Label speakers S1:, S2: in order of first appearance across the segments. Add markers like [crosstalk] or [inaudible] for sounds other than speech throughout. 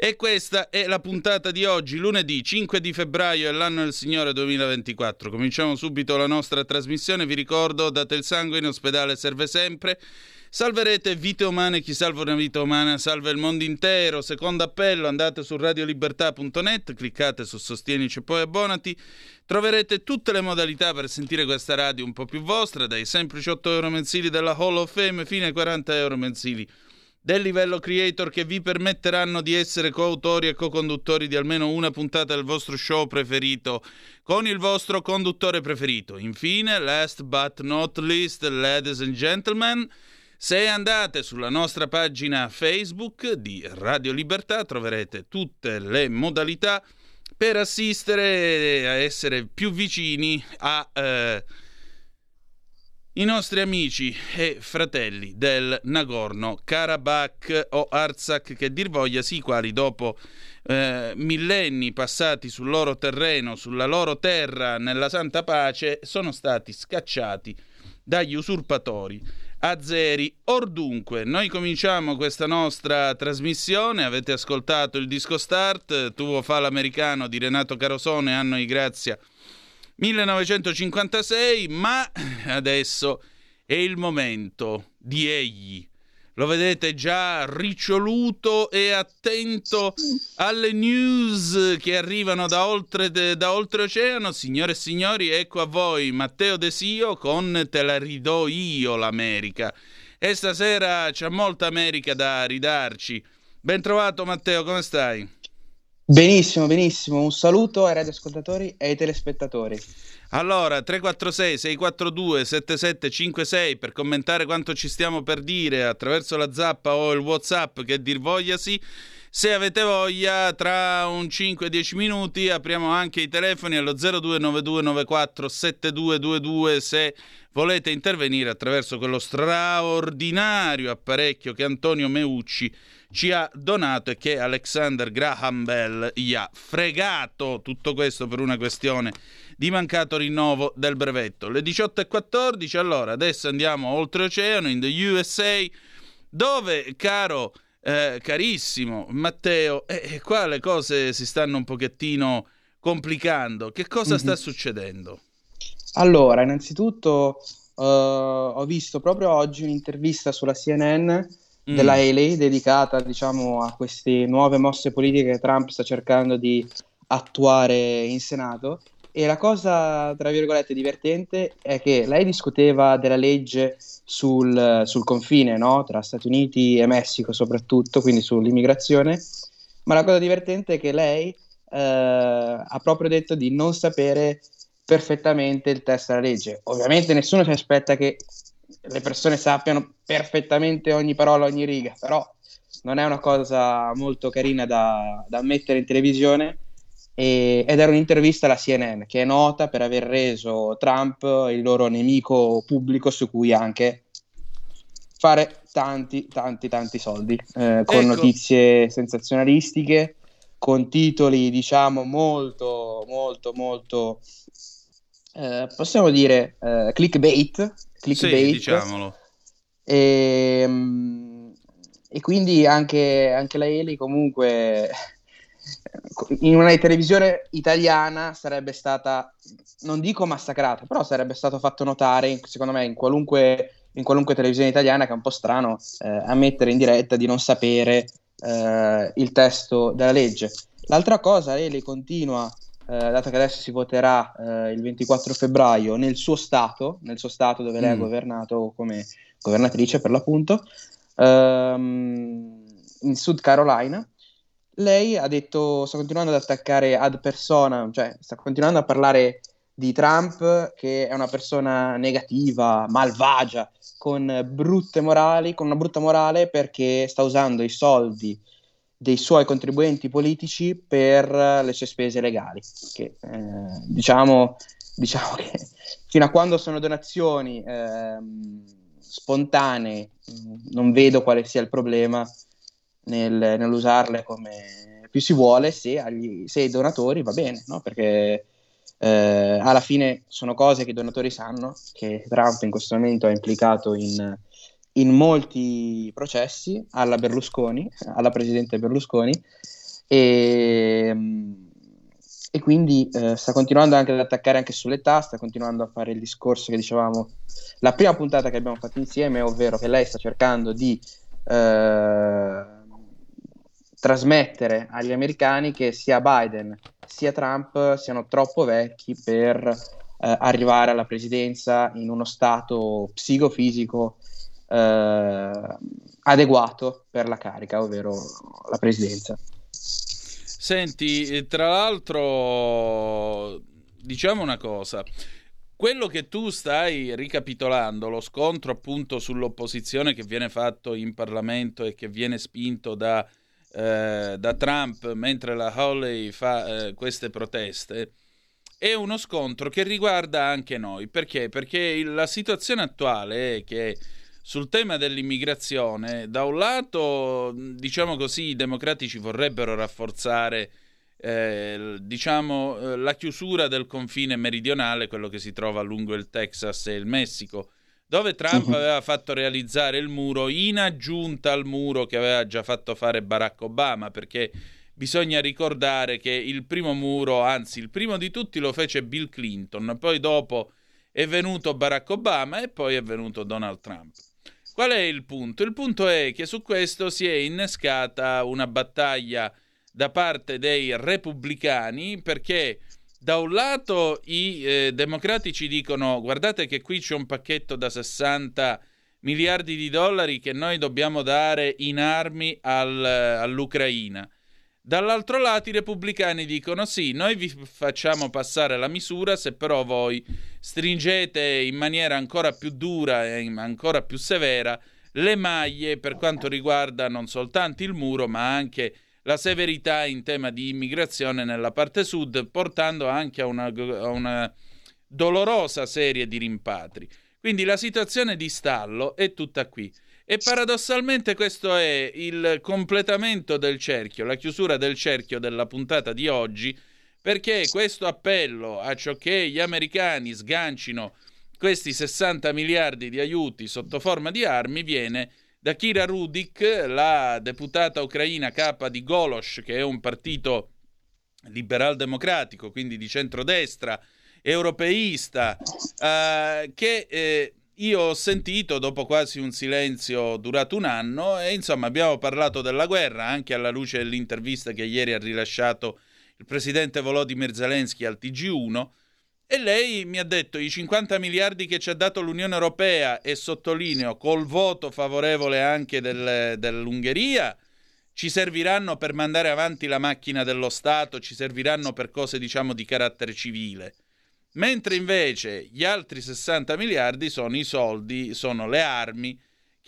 S1: e questa è la puntata di oggi, lunedì 5 di febbraio, è l'anno del Signore 2024. Cominciamo subito la nostra trasmissione. Vi ricordo, date il sangue in ospedale, serve sempre. Salverete vite umane, chi salva una vita umana salva il mondo intero. Secondo appello, andate su radiolibertà.net, cliccate su Sostienici e poi abbonati. Troverete tutte le modalità per sentire questa radio un po' più vostra, dai semplici 8 euro mensili della Hall of Fame fino ai 40 euro mensili del livello creator che vi permetteranno di essere coautori e co-conduttori di almeno una puntata del vostro show preferito con il vostro conduttore preferito. Infine, last but not least, ladies and gentlemen, se andate sulla nostra pagina Facebook di Radio Libertà troverete tutte le modalità per assistere a essere più vicini a... Eh, i nostri amici e fratelli del Nagorno-Karabakh o Artsakh che dir voglia, sì, quali dopo eh, millenni passati sul loro terreno, sulla loro terra, nella santa pace, sono stati scacciati dagli usurpatori azeri. Or dunque, noi cominciamo questa nostra trasmissione, avete ascoltato il disco start, Tuo fa l'americano di Renato Carosone, anno di grazia 1956, ma adesso è il momento di egli. Lo vedete già riccioluto e attento alle news che arrivano da oltre, da oltreoceano. Signore e signori, ecco a voi Matteo Desio con Te la ridò io l'America. E stasera c'è molta America da ridarci. Ben trovato Matteo, come stai?
S2: Benissimo, benissimo. Un saluto ai radioascoltatori e ai telespettatori.
S1: Allora, 346 642 7756 per commentare quanto ci stiamo per dire attraverso la zappa o il WhatsApp che dir vogliasi. Se avete voglia, tra un 5-10 minuti apriamo anche i telefoni allo 0292947222 se volete intervenire attraverso quello straordinario apparecchio che Antonio Meucci ci ha donato e che Alexander Graham Bell gli ha fregato tutto questo per una questione di mancato rinnovo del brevetto. Le 18.14, allora adesso andiamo oltreoceano in the USA, dove, caro, eh, carissimo Matteo, eh, eh, qua le cose si stanno un pochettino complicando. Che cosa mm-hmm. sta succedendo?
S2: Allora, innanzitutto uh, ho visto proprio oggi un'intervista sulla CNN mm. della Haley dedicata diciamo a queste nuove mosse politiche che Trump sta cercando di attuare in Senato e la cosa tra virgolette divertente è che lei discuteva della legge sul, sul confine no? tra Stati Uniti e Messico soprattutto, quindi sull'immigrazione, ma la cosa divertente è che lei eh, ha proprio detto di non sapere perfettamente il testo della legge. Ovviamente nessuno si aspetta che le persone sappiano perfettamente ogni parola, ogni riga, però non è una cosa molto carina da, da mettere in televisione e, ed era un'intervista alla CNN che è nota per aver reso Trump il loro nemico pubblico su cui anche fare tanti, tanti, tanti soldi eh, con ecco. notizie sensazionalistiche, con titoli diciamo molto, molto, molto eh, possiamo dire eh, clickbait, clickbait.
S1: Sì, diciamolo.
S2: E, ehm, e quindi anche, anche la Eli comunque in una televisione italiana sarebbe stata, non dico massacrata, però sarebbe stato fatto notare, secondo me, in qualunque, in qualunque televisione italiana, che è un po' strano eh, ammettere in diretta di non sapere eh, il testo della legge. L'altra cosa, Eli continua eh, dato che adesso si voterà eh, il 24 febbraio nel suo stato, nel suo stato dove lei mm. ha governato come governatrice per l'appunto, ehm, in Sud Carolina, lei ha detto, sta continuando ad attaccare ad persona, cioè sta continuando a parlare di Trump che è una persona negativa, malvagia, con brutte morali, con una brutta morale perché sta usando i soldi dei suoi contribuenti politici per le sue spese legali, che eh, diciamo [laughs] diciamo che fino a quando sono donazioni ehm, spontanee non vedo quale sia il problema nel, nell'usarle come più si vuole se, agli, se ai donatori va bene, no? perché eh, alla fine sono cose che i donatori sanno che Trump in questo momento ha implicato in, in molti processi alla Berlusconi, alla presidente Berlusconi e, e quindi eh, sta continuando anche ad attaccare anche sull'età, sta continuando a fare il discorso che dicevamo la prima puntata che abbiamo fatto insieme, ovvero che lei sta cercando di eh, trasmettere agli americani che sia Biden sia Trump siano troppo vecchi per eh, arrivare alla presidenza in uno stato psicofisico eh, adeguato per la carica, ovvero la presidenza.
S1: Senti, tra l'altro, diciamo una cosa. Quello che tu stai ricapitolando, lo scontro appunto sull'opposizione che viene fatto in Parlamento e che viene spinto da, eh, da Trump mentre la Hawley fa eh, queste proteste, è uno scontro che riguarda anche noi. Perché? Perché la situazione attuale è che sul tema dell'immigrazione, da un lato, diciamo così, i democratici vorrebbero rafforzare eh, diciamo, eh, la chiusura del confine meridionale, quello che si trova lungo il Texas e il Messico, dove Trump uh-huh. aveva fatto realizzare il muro in aggiunta al muro che aveva già fatto fare Barack Obama, perché bisogna ricordare che il primo muro, anzi il primo di tutti lo fece Bill Clinton, poi dopo è venuto Barack Obama e poi è venuto Donald Trump. Qual è il punto? Il punto è che su questo si è innescata una battaglia da parte dei repubblicani perché da un lato i eh, democratici dicono guardate che qui c'è un pacchetto da 60 miliardi di dollari che noi dobbiamo dare in armi al, all'Ucraina. Dall'altro lato i repubblicani dicono sì, noi vi facciamo passare la misura se però voi stringete in maniera ancora più dura e ancora più severa le maglie per quanto riguarda non soltanto il muro ma anche la severità in tema di immigrazione nella parte sud, portando anche a una, a una dolorosa serie di rimpatri. Quindi la situazione di stallo è tutta qui. E paradossalmente questo è il completamento del cerchio, la chiusura del cerchio della puntata di oggi, perché questo appello a ciò che gli americani sgancino questi 60 miliardi di aiuti sotto forma di armi viene da Kira Rudik, la deputata ucraina capa di Golosh, che è un partito liberal democratico, quindi di centrodestra, europeista, eh, che eh, io ho sentito dopo quasi un silenzio durato un anno e insomma abbiamo parlato della guerra anche alla luce dell'intervista che ieri ha rilasciato il presidente Volodymyr Zelensky al TG1 e lei mi ha detto i 50 miliardi che ci ha dato l'Unione Europea e sottolineo col voto favorevole anche del, dell'Ungheria ci serviranno per mandare avanti la macchina dello Stato, ci serviranno per cose diciamo di carattere civile. Mentre invece gli altri 60 miliardi sono i soldi, sono le armi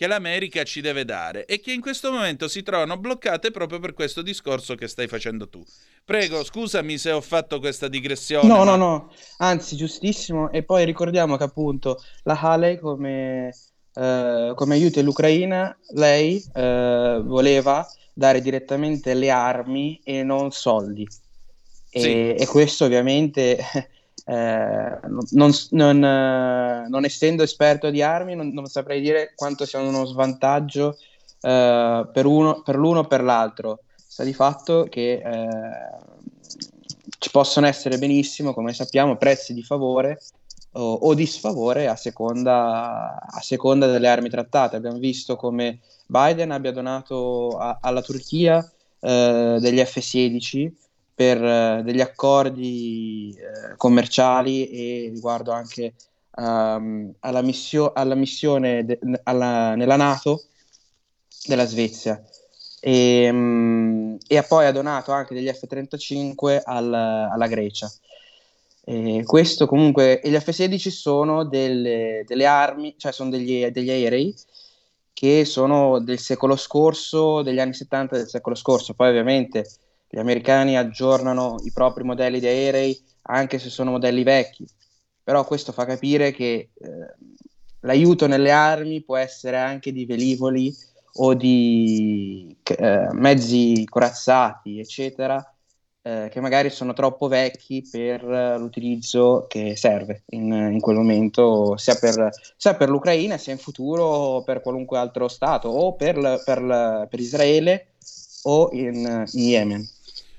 S1: che l'America ci deve dare e che in questo momento si trovano bloccate proprio per questo discorso che stai facendo tu. Prego, scusami se ho fatto questa digressione.
S2: No, ma... no, no, anzi, giustissimo. E poi ricordiamo che appunto la Haley come, eh, come aiuto all'Ucraina, lei eh, voleva dare direttamente le armi e non soldi. E, sì. e questo ovviamente, eh, non, non, eh, non, essendo esperto di armi, non, non, saprei dire quanto sia uno svantaggio eh, per, uno, per l'uno o per l'altro sta di fatto che eh, ci possono essere benissimo, come sappiamo, prezzi di favore o, o di sfavore a seconda, a seconda, delle armi trattate. Abbiamo visto come Biden abbia donato a, alla Turchia eh, degli F-16 per eh, degli accordi eh, commerciali e riguardo anche um, alla, missio- alla, missione de- alla, nella Nato della Svezia e, um, e poi donato anche degli F-35 al, alla Grecia. E questo comunque, e gli F-16 sono delle, delle, armi, cioè sono degli, degli aerei che sono del secolo scorso, degli anni 70 del secolo scorso. Poi ovviamente gli americani aggiornano i propri modelli di aerei anche se sono modelli vecchi. però questo fa capire che eh, l'aiuto nelle armi può essere anche di velivoli o di eh, mezzi corazzati, eccetera, eh, che magari sono troppo vecchi per l'utilizzo che serve in, in quel momento, sia per, sia per, l'Ucraina, sia in futuro per qualunque altro Stato, o per, per, per Israele o in, in, Yemen.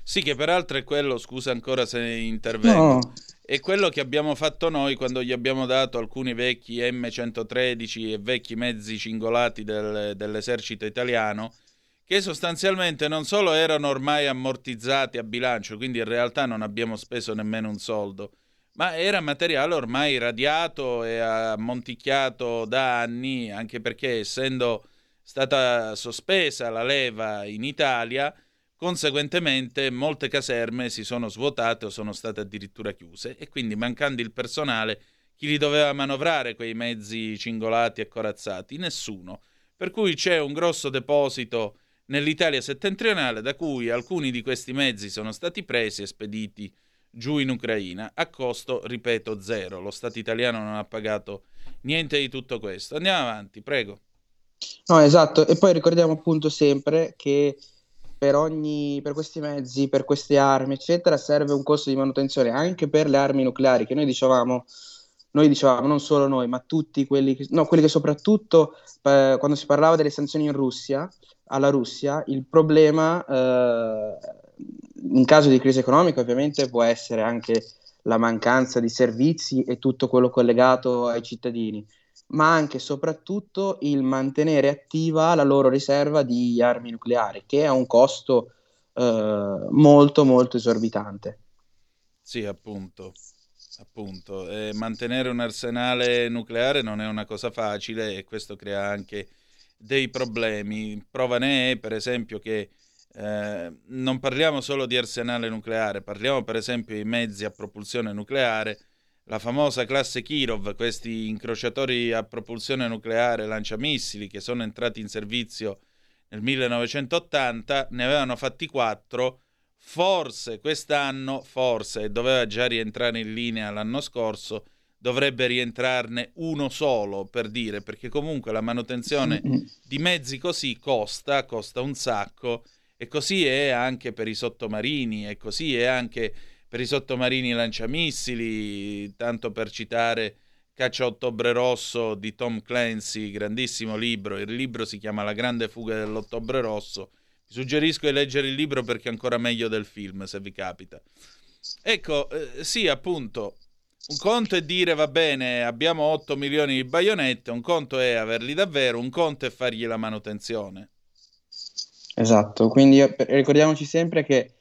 S1: Sì, che peraltro è quello, scusa ancora se intervengo, no. è quello che abbiamo fatto noi quando gli abbiamo dato alcuni vecchi M113 e vecchi mezzi cingolati del, dell'esercito italiano che sostanzialmente non solo erano ormai ammortizzati a bilancio, quindi in realtà non abbiamo speso nemmeno un soldo, ma era materiale ormai radiato e ammonticchiato da anni, anche perché essendo stata sospesa la leva in Italia, conseguentemente molte caserme si sono svuotate o sono state addirittura chiuse e quindi mancando il personale, chi li doveva manovrare quei mezzi cingolati e corazzati? Nessuno. Per cui c'è un grosso deposito nell'Italia settentrionale, da cui alcuni di questi mezzi sono stati presi e spediti giù in Ucraina a costo, ripeto, zero. Lo Stato italiano non ha pagato niente di tutto questo. Andiamo avanti, prego.
S2: No, esatto, e poi ricordiamo appunto sempre che per, ogni, per questi mezzi, per queste armi, eccetera, serve un costo di manutenzione anche per le armi nucleari, che noi dicevamo, noi dicevamo non solo noi, ma tutti quelli che, no, quelli che soprattutto eh, quando si parlava delle sanzioni in Russia, alla Russia, il problema eh, in caso di crisi economica ovviamente può essere anche la mancanza di servizi e tutto quello collegato ai cittadini, ma anche e soprattutto il mantenere attiva la loro riserva di armi nucleari, che ha un costo eh, molto molto esorbitante.
S1: Sì, appunto. appunto. Eh, mantenere un arsenale nucleare non è una cosa facile e questo crea anche dei problemi. Prova ne è, per esempio, che eh, non parliamo solo di arsenale nucleare, parliamo per esempio di mezzi a propulsione nucleare, la famosa classe Kirov, questi incrociatori a propulsione nucleare lanciamissili che sono entrati in servizio nel 1980, ne avevano fatti quattro, forse quest'anno, forse doveva già rientrare in linea l'anno scorso, dovrebbe rientrarne uno solo per dire, perché comunque la manutenzione di mezzi così costa, costa un sacco, e così è anche per i sottomarini, e così è anche per i sottomarini lanciamissili, tanto per citare Caccia Ottobre Rosso di Tom Clancy, grandissimo libro, il libro si chiama La grande fuga dell'Ottobre Rosso. Vi suggerisco di leggere il libro perché è ancora meglio del film, se vi capita. Ecco, eh, sì, appunto, un conto è dire va bene, abbiamo 8 milioni di baionette, un conto è averli davvero, un conto è fargli la manutenzione.
S2: Esatto, quindi ricordiamoci sempre che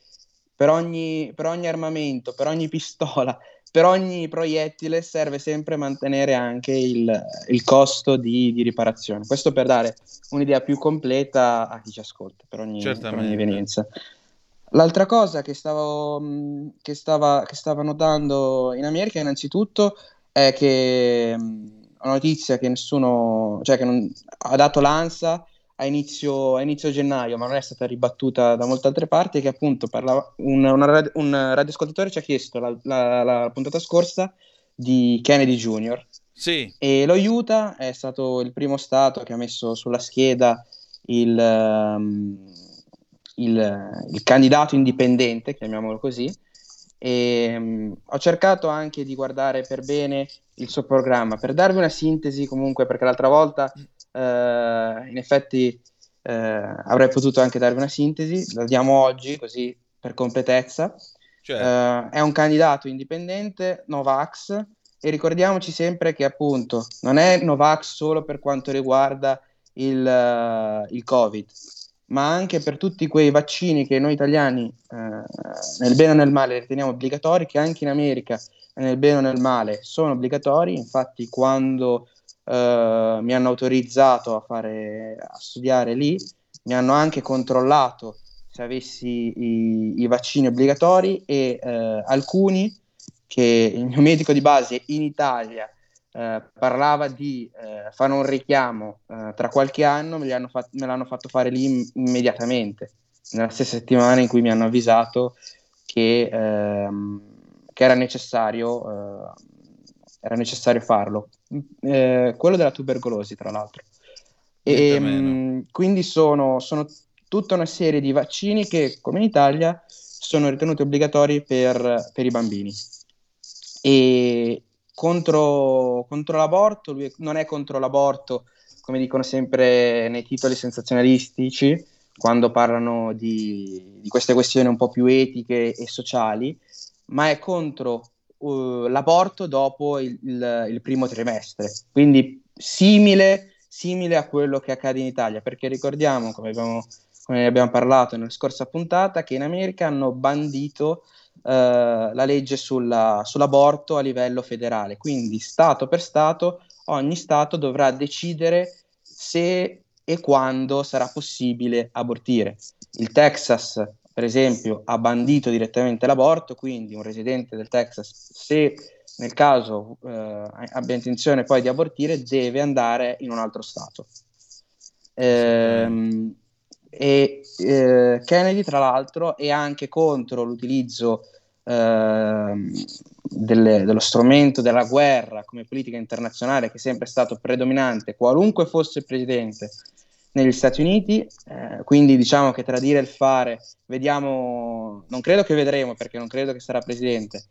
S2: per ogni, per ogni armamento, per ogni pistola, per ogni proiettile serve sempre mantenere anche il, il costo di, di, riparazione. Questo per dare un'idea più completa a chi ci ascolta, per ogni, per ogni evenienza. L'altra cosa che stavo, mm, che, stava, che stava notando in America innanzitutto è che mm, una notizia che nessuno, cioè che non, ha dato l'ANSA a inizio, a inizio, gennaio, ma non è stata ribattuta da molte altre parti, che appunto parlava, un, una, un radioascoltatore ci ha chiesto la, la, la, puntata scorsa di Kennedy Jr.
S1: Sì.
S2: E lo Utah è stato il primo stato che ha messo sulla scheda il... Um, il, il candidato indipendente, chiamiamolo così, e um, ho cercato anche di guardare per bene il suo programma, per darvi una sintesi comunque, perché l'altra volta in effetti uh, avrei potuto anche darvi una sintesi, la diamo oggi così per completezza. Uh, è un candidato indipendente, Novax, e ricordiamoci sempre che appunto non è Novax solo per quanto riguarda il, il Covid, ma anche per tutti quei vaccini che noi italiani, eh, nel bene o nel male, riteniamo obbligatori, che anche in America, nel bene o nel male, sono obbligatori. Infatti, quando eh, mi hanno autorizzato a, fare, a studiare lì, mi hanno anche controllato se avessi i, i vaccini obbligatori e eh, alcuni che il mio medico di base in Italia eh, parlava di eh, fare un richiamo eh, tra qualche anno, me, fat- me, l'hanno fatto fare lì immediatamente, nella stessa settimana in cui mi hanno avvisato che, ehm, che era necessario eh, era necessario farlo. Eh, quello della tubercolosi, tra l'altro. E, mh, mm, quindi sono, sono tutta una serie di vaccini che, come in Italia, sono ritenuti obbligatori per, per i bambini. E contro, contro, l'aborto, lui non è contro l'aborto, come dicono sempre nei titoli sensazionalistici, quando parlano di, di queste questioni un po' più etiche e sociali, ma è contro uh, l'aborto dopo il, il, il, primo trimestre, quindi simile, simile, a quello che accade in Italia, perché ricordiamo, come abbiamo, come abbiamo parlato nella scorsa puntata, che in America hanno bandito uh, la legge sulla, sull'aborto a livello federale, quindi Stato per Stato ogni Stato dovrà decidere se e quando sarà possibile abortire. Il Texas per esempio, ha bandito direttamente l'aborto, quindi un residente del Texas, se nel caso eh, abbia intenzione poi di abortire, deve andare in un altro stato. Ehm, e eh, Kennedy, tra l'altro, è anche contro l'utilizzo eh, delle, dello strumento della guerra come politica internazionale, che è sempre stato predominante, qualunque fosse il presidente negli Stati Uniti, eh, quindi diciamo che tra dire e fare, vediamo, non credo che vedremo perché non credo che sarà presidente,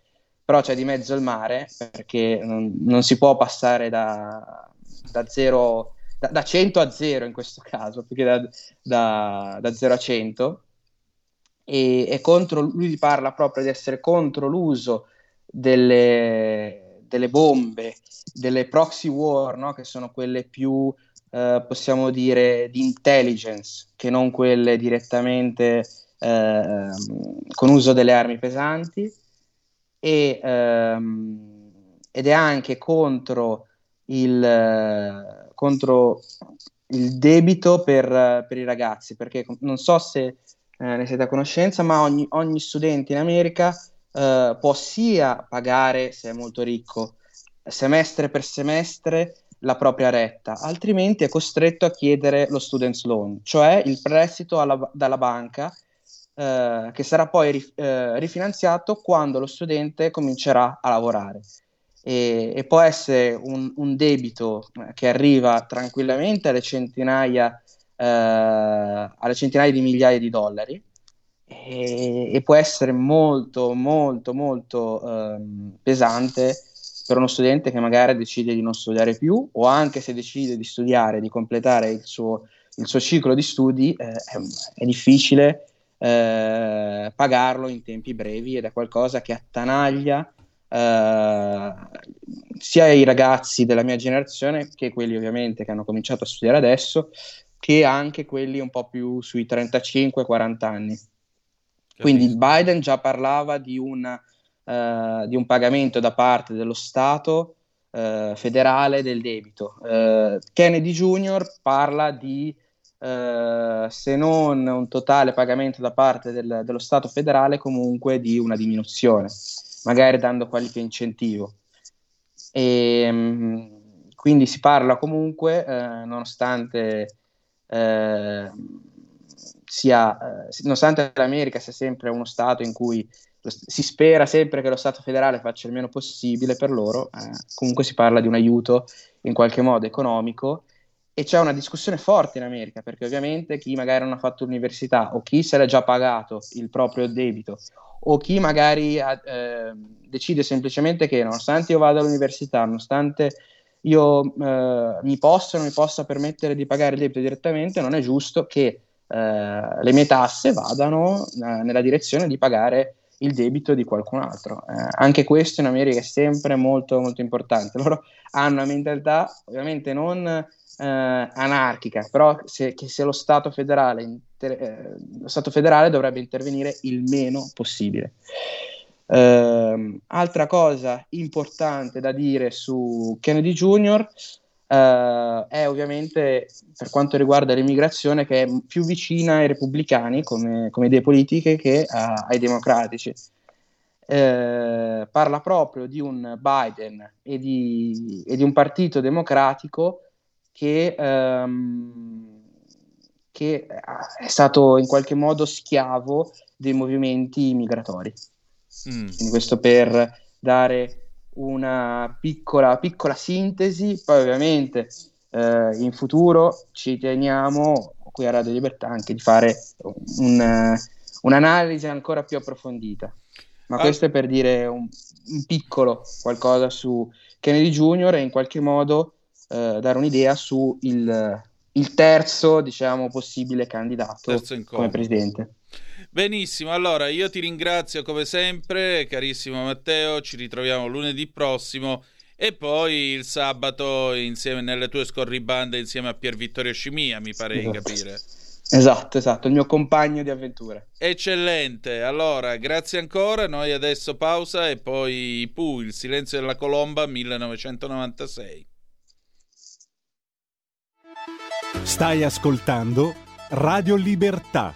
S2: però c'è di mezzo il mare perché non, non si può passare da, da, zero, da, da, 100 a 0 in questo caso, più che da, da, da 0 a 100. E, e contro, lui parla proprio di essere contro l'uso delle, delle bombe, delle proxy war, no? che sono quelle più eh, possiamo dire, di intelligence che non quelle direttamente eh, con uso delle armi pesanti. E, ehm, ed è anche contro il, contro il debito per, per, i ragazzi, perché non so se eh, ne siete a conoscenza, ma ogni, ogni studente in America eh, può sia pagare, se è molto ricco, semestre per semestre la propria retta, altrimenti è costretto a chiedere lo student's loan, cioè il prestito alla, dalla banca eh, che sarà poi ri, eh, rifinanziato quando lo studente comincerà a lavorare. E, e può essere un, un, debito eh, che arriva tranquillamente alle centinaia, eh, alle centinaia di migliaia di dollari e, e può essere molto, molto, molto ehm, pesante per uno studente che magari decide di non studiare più o anche se decide di studiare, di completare il suo, il suo ciclo di studi, eh, è, è, difficile eh, pagarlo in tempi brevi ed è qualcosa che attanaglia eh, sia i ragazzi della mia generazione che quelli ovviamente che hanno cominciato a studiare adesso, che anche quelli un po' più sui 35-40 anni. Quindi Biden già parlava di una eh, di un pagamento da parte dello Stato eh, federale del debito. Eh, Kennedy Jr. parla di eh, se non un totale pagamento da parte del, dello Stato federale, comunque di una diminuzione, magari dando qualche incentivo. E, ehm, quindi si parla comunque, eh, nonostante sia, nonostante l'America sia sempre uno Stato in cui si spera sempre che lo Stato federale faccia il meno possibile per loro, eh, comunque si parla di un aiuto in qualche modo economico e c'è una discussione forte in America perché ovviamente chi magari non ha fatto l'università o chi se l'è già pagato il proprio debito o chi magari eh, decide semplicemente che nonostante io vada all'università, nonostante io eh, mi possa o non mi possa permettere di pagare il debito direttamente, non è giusto che eh, le mie tasse vadano eh, nella direzione di pagare il debito di qualcun altro. Eh, anche questo in America è sempre molto, molto importante. [laughs] Loro hanno una mentalità ovviamente non eh, anarchica, però se, che se lo Stato, federale, inter- eh, lo Stato federale dovrebbe intervenire il meno possibile. Uh, altra cosa importante da dire su Kennedy Jr. Uh, è ovviamente per quanto riguarda l'immigrazione che è più vicina ai repubblicani come, come idee politiche che a, ai democratici. Uh, parla proprio di un Biden e di, e di un partito democratico che, um, che, è stato in qualche modo schiavo dei movimenti migratori. Mm. Quindi questo per dare una piccola, piccola sintesi, poi ovviamente eh, in futuro ci teniamo qui a Radio Libertà anche di fare un, un'analisi ancora più approfondita. Ma ah. questo è per dire un, un, piccolo qualcosa su Kennedy Jr. e in qualche modo eh, dare un'idea su il, il terzo, diciamo, possibile candidato come presidente.
S1: Benissimo, allora io ti ringrazio come sempre, carissimo Matteo, ci ritroviamo lunedì prossimo e poi il sabato insieme nelle tue scorribande insieme a Pier Vittorio Scimia, mi pare esatto. di capire.
S2: Esatto, esatto, il mio compagno di avventure.
S1: Eccellente, allora grazie ancora, noi adesso pausa e poi Pooh, il silenzio della colomba 1996.
S3: Stai ascoltando Radio Libertà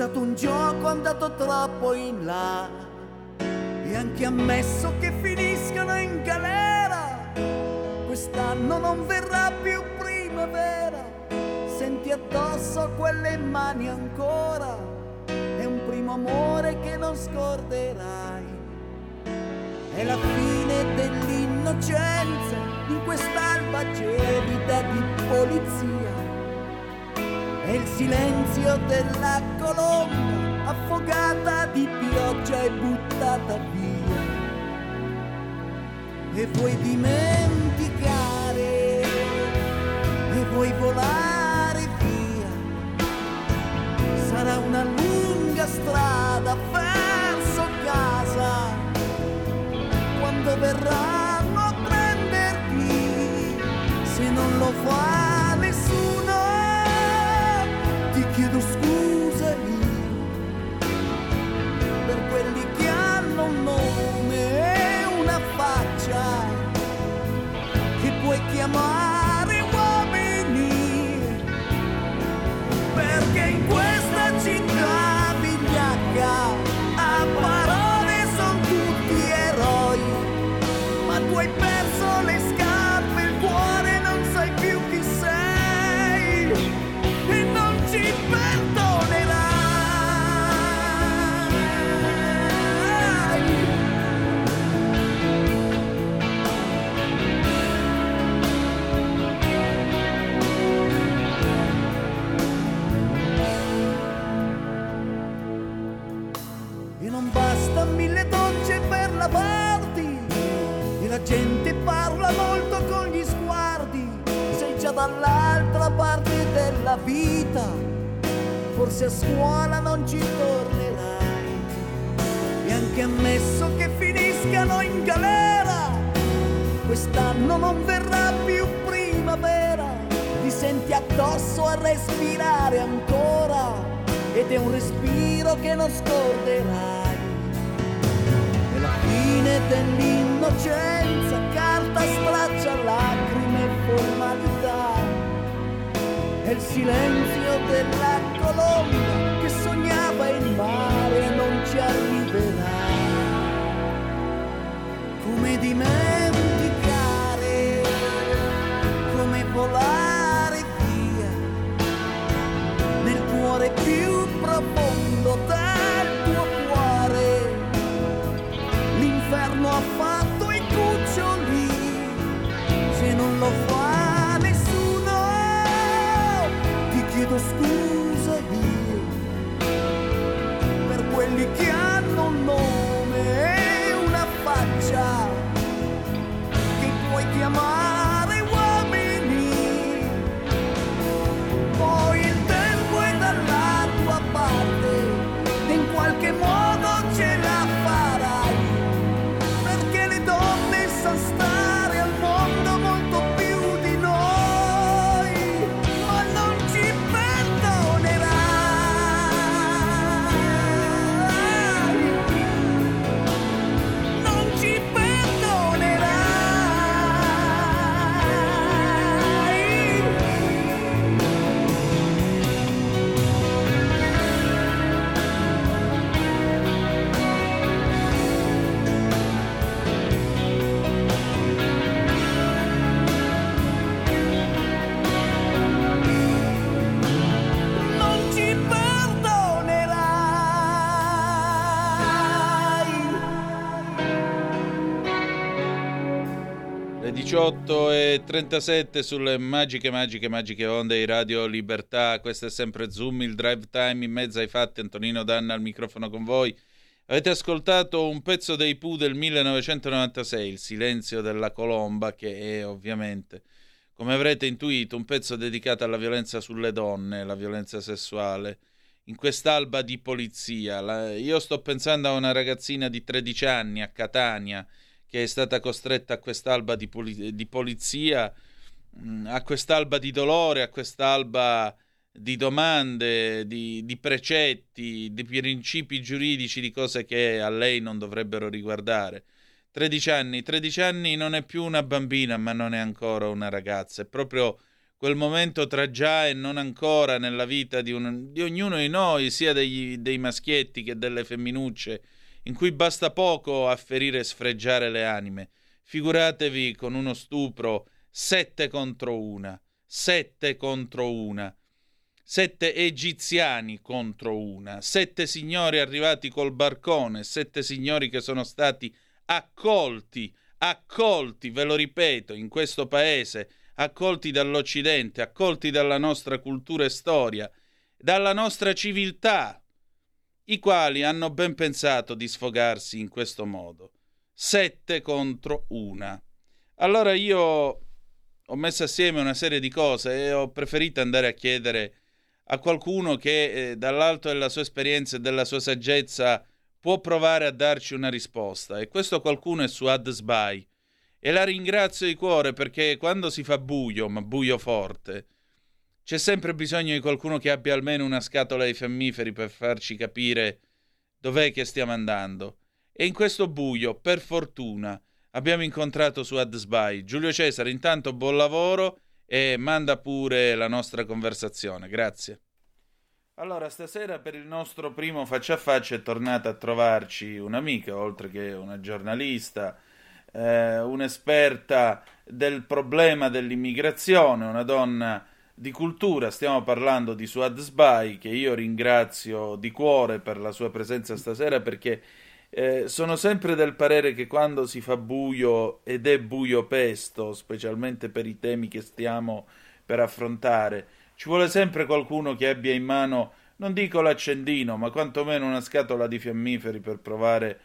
S4: Stato un gioco andato troppo in là. E anche ammesso che finiscano in galera quest'anno non verrà più primavera. Senti addosso quelle mani ancora è un primo amore che non scorderai. È la fine dell'innocenza in quest'alba gelida di polizia e il silenzio della colomba affogata di pioggia e buttata via. E vuoi dimenticare e vuoi volare via. Sarà una lunga strada verso casa quando verranno se non dall'altra parte della vita, forse a scuola non ci tornerai. E anche ammesso che finiscano in galera, quest'anno non verrà più primavera, ti senti addosso a respirare ancora, ed è un respiro che non scorderai fine dell'innocenza, carta straccia lacrime formalità. È il silenzio della colomba che sognava il mare non ci arriverà. Come dimenticare, come volare chiedo scusa io, per quelli che hanno un nome e una faccia che puoi chiamare.
S1: 18 e 37 sulle magiche, magiche, magiche onde di Radio Libertà. Questo è sempre Zoom, il drive time in mezzo ai fatti. Antonino Danna al microfono con voi. Avete ascoltato un pezzo dei Pooh del 1996, Il silenzio della colomba, che è ovviamente, come avrete intuito, un pezzo dedicato alla violenza sulle donne, la violenza sessuale. In quest'alba di polizia, la... io sto pensando a una ragazzina di 13 anni a Catania che è stata costretta a quest'alba di, puli- di polizia, mm, a quest'alba di dolore, a quest'alba di domande, di, di, precetti, di principi giuridici, di cose che a lei non dovrebbero riguardare. 13 anni, 13 anni non è più una bambina, ma non è ancora una ragazza, è proprio quel momento tra già e non ancora nella vita di, un, di ognuno di noi, sia degli, dei maschietti che delle femminucce, in cui basta poco a ferire e sfregiare le anime. Figuratevi con uno stupro sette contro una, sette contro una, sette egiziani contro una, sette signori arrivati col barcone, sette signori che sono stati accolti, accolti, ve lo ripeto, in questo paese, accolti dall'Occidente, accolti dalla nostra cultura e storia, dalla nostra civiltà, i quali hanno ben pensato di sfogarsi in questo modo. Sette contro una. Allora io ho messo assieme una serie di cose e ho preferito andare a chiedere a qualcuno che eh, dall'alto della sua esperienza e della sua saggezza può provare a darci una risposta. E questo qualcuno è su AdSby. E la ringrazio di cuore perché quando si fa buio, ma buio forte, c'è sempre bisogno di qualcuno che abbia almeno una scatola di fiammiferi per farci capire dov'è che stiamo andando. E in questo buio, per fortuna, abbiamo incontrato su AdSby Giulio Cesare. Intanto buon lavoro e manda pure la nostra conversazione. Grazie. Allora, stasera per il nostro primo faccia a faccia è tornata a trovarci un'amica, oltre che una giornalista, eh, un'esperta del problema dell'immigrazione, una donna di cultura, stiamo parlando di Suad Sbai, che io ringrazio di cuore per la sua presenza stasera perché eh, sono sempre del parere che quando si fa buio ed è buio pesto, specialmente per i temi che stiamo per affrontare, ci vuole sempre qualcuno che abbia in mano, non dico l'accendino, ma quantomeno una scatola di fiammiferi per provare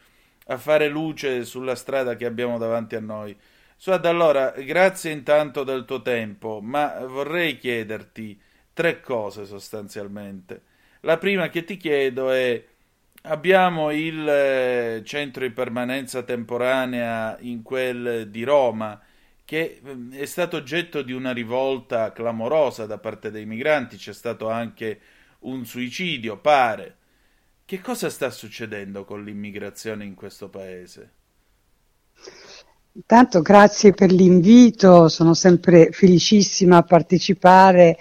S1: a fare luce sulla strada che abbiamo davanti a noi. Suad, allora, grazie intanto del tuo tempo, ma vorrei chiederti tre cose sostanzialmente. La prima che ti chiedo è abbiamo il eh, centro di permanenza temporanea in quel di Roma che mm, è stato oggetto di una rivolta clamorosa da parte dei migranti, c'è stato anche un suicidio, pare. Che cosa sta succedendo con l'immigrazione in questo paese?
S5: Intanto grazie per l'invito, sono sempre felicissima a partecipare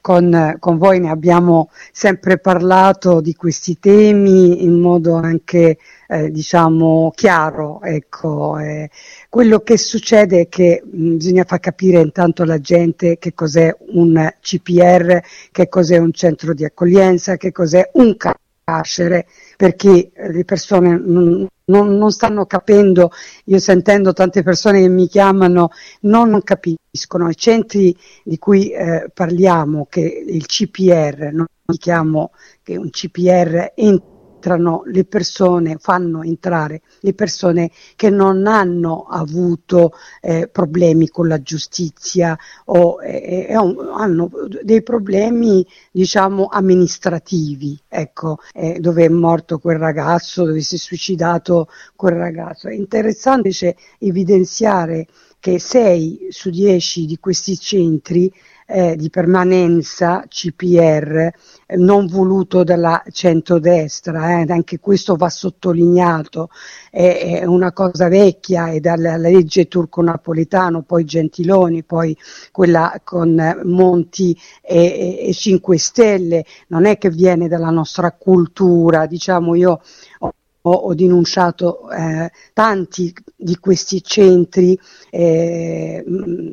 S5: con, con, voi, ne abbiamo sempre parlato di questi temi in modo anche eh, diciamo chiaro. Ecco, eh, quello che succede è che mh, bisogna far capire intanto alla gente che cos'è un CPR, che cos'è un centro di accoglienza, che cos'è un carcere, perché le persone non, non, non, stanno capendo, io sentendo tante persone che mi chiamano, non, capiscono. I centri di cui eh, parliamo, che il CPR, non chiamo che un CPR entra entrano le persone, fanno entrare le persone che non hanno avuto eh, problemi con la giustizia o eh, eh hanno dei problemi diciamo amministrativi, ecco, eh, dove è morto quel ragazzo, dove si è suicidato quel ragazzo. È interessante invece evidenziare che 6 su 10 di questi centri eh, di permanenza CPR eh, non voluto dalla centrodestra, eh, anche questo va sottolineato, è, è una cosa vecchia, è dalla legge turco-napoletano, poi Gentiloni, poi quella con Monti e, e, e 5 Stelle, non è che viene dalla nostra cultura, diciamo io ho ho, ho denunciato eh, tanti di questi centri eh,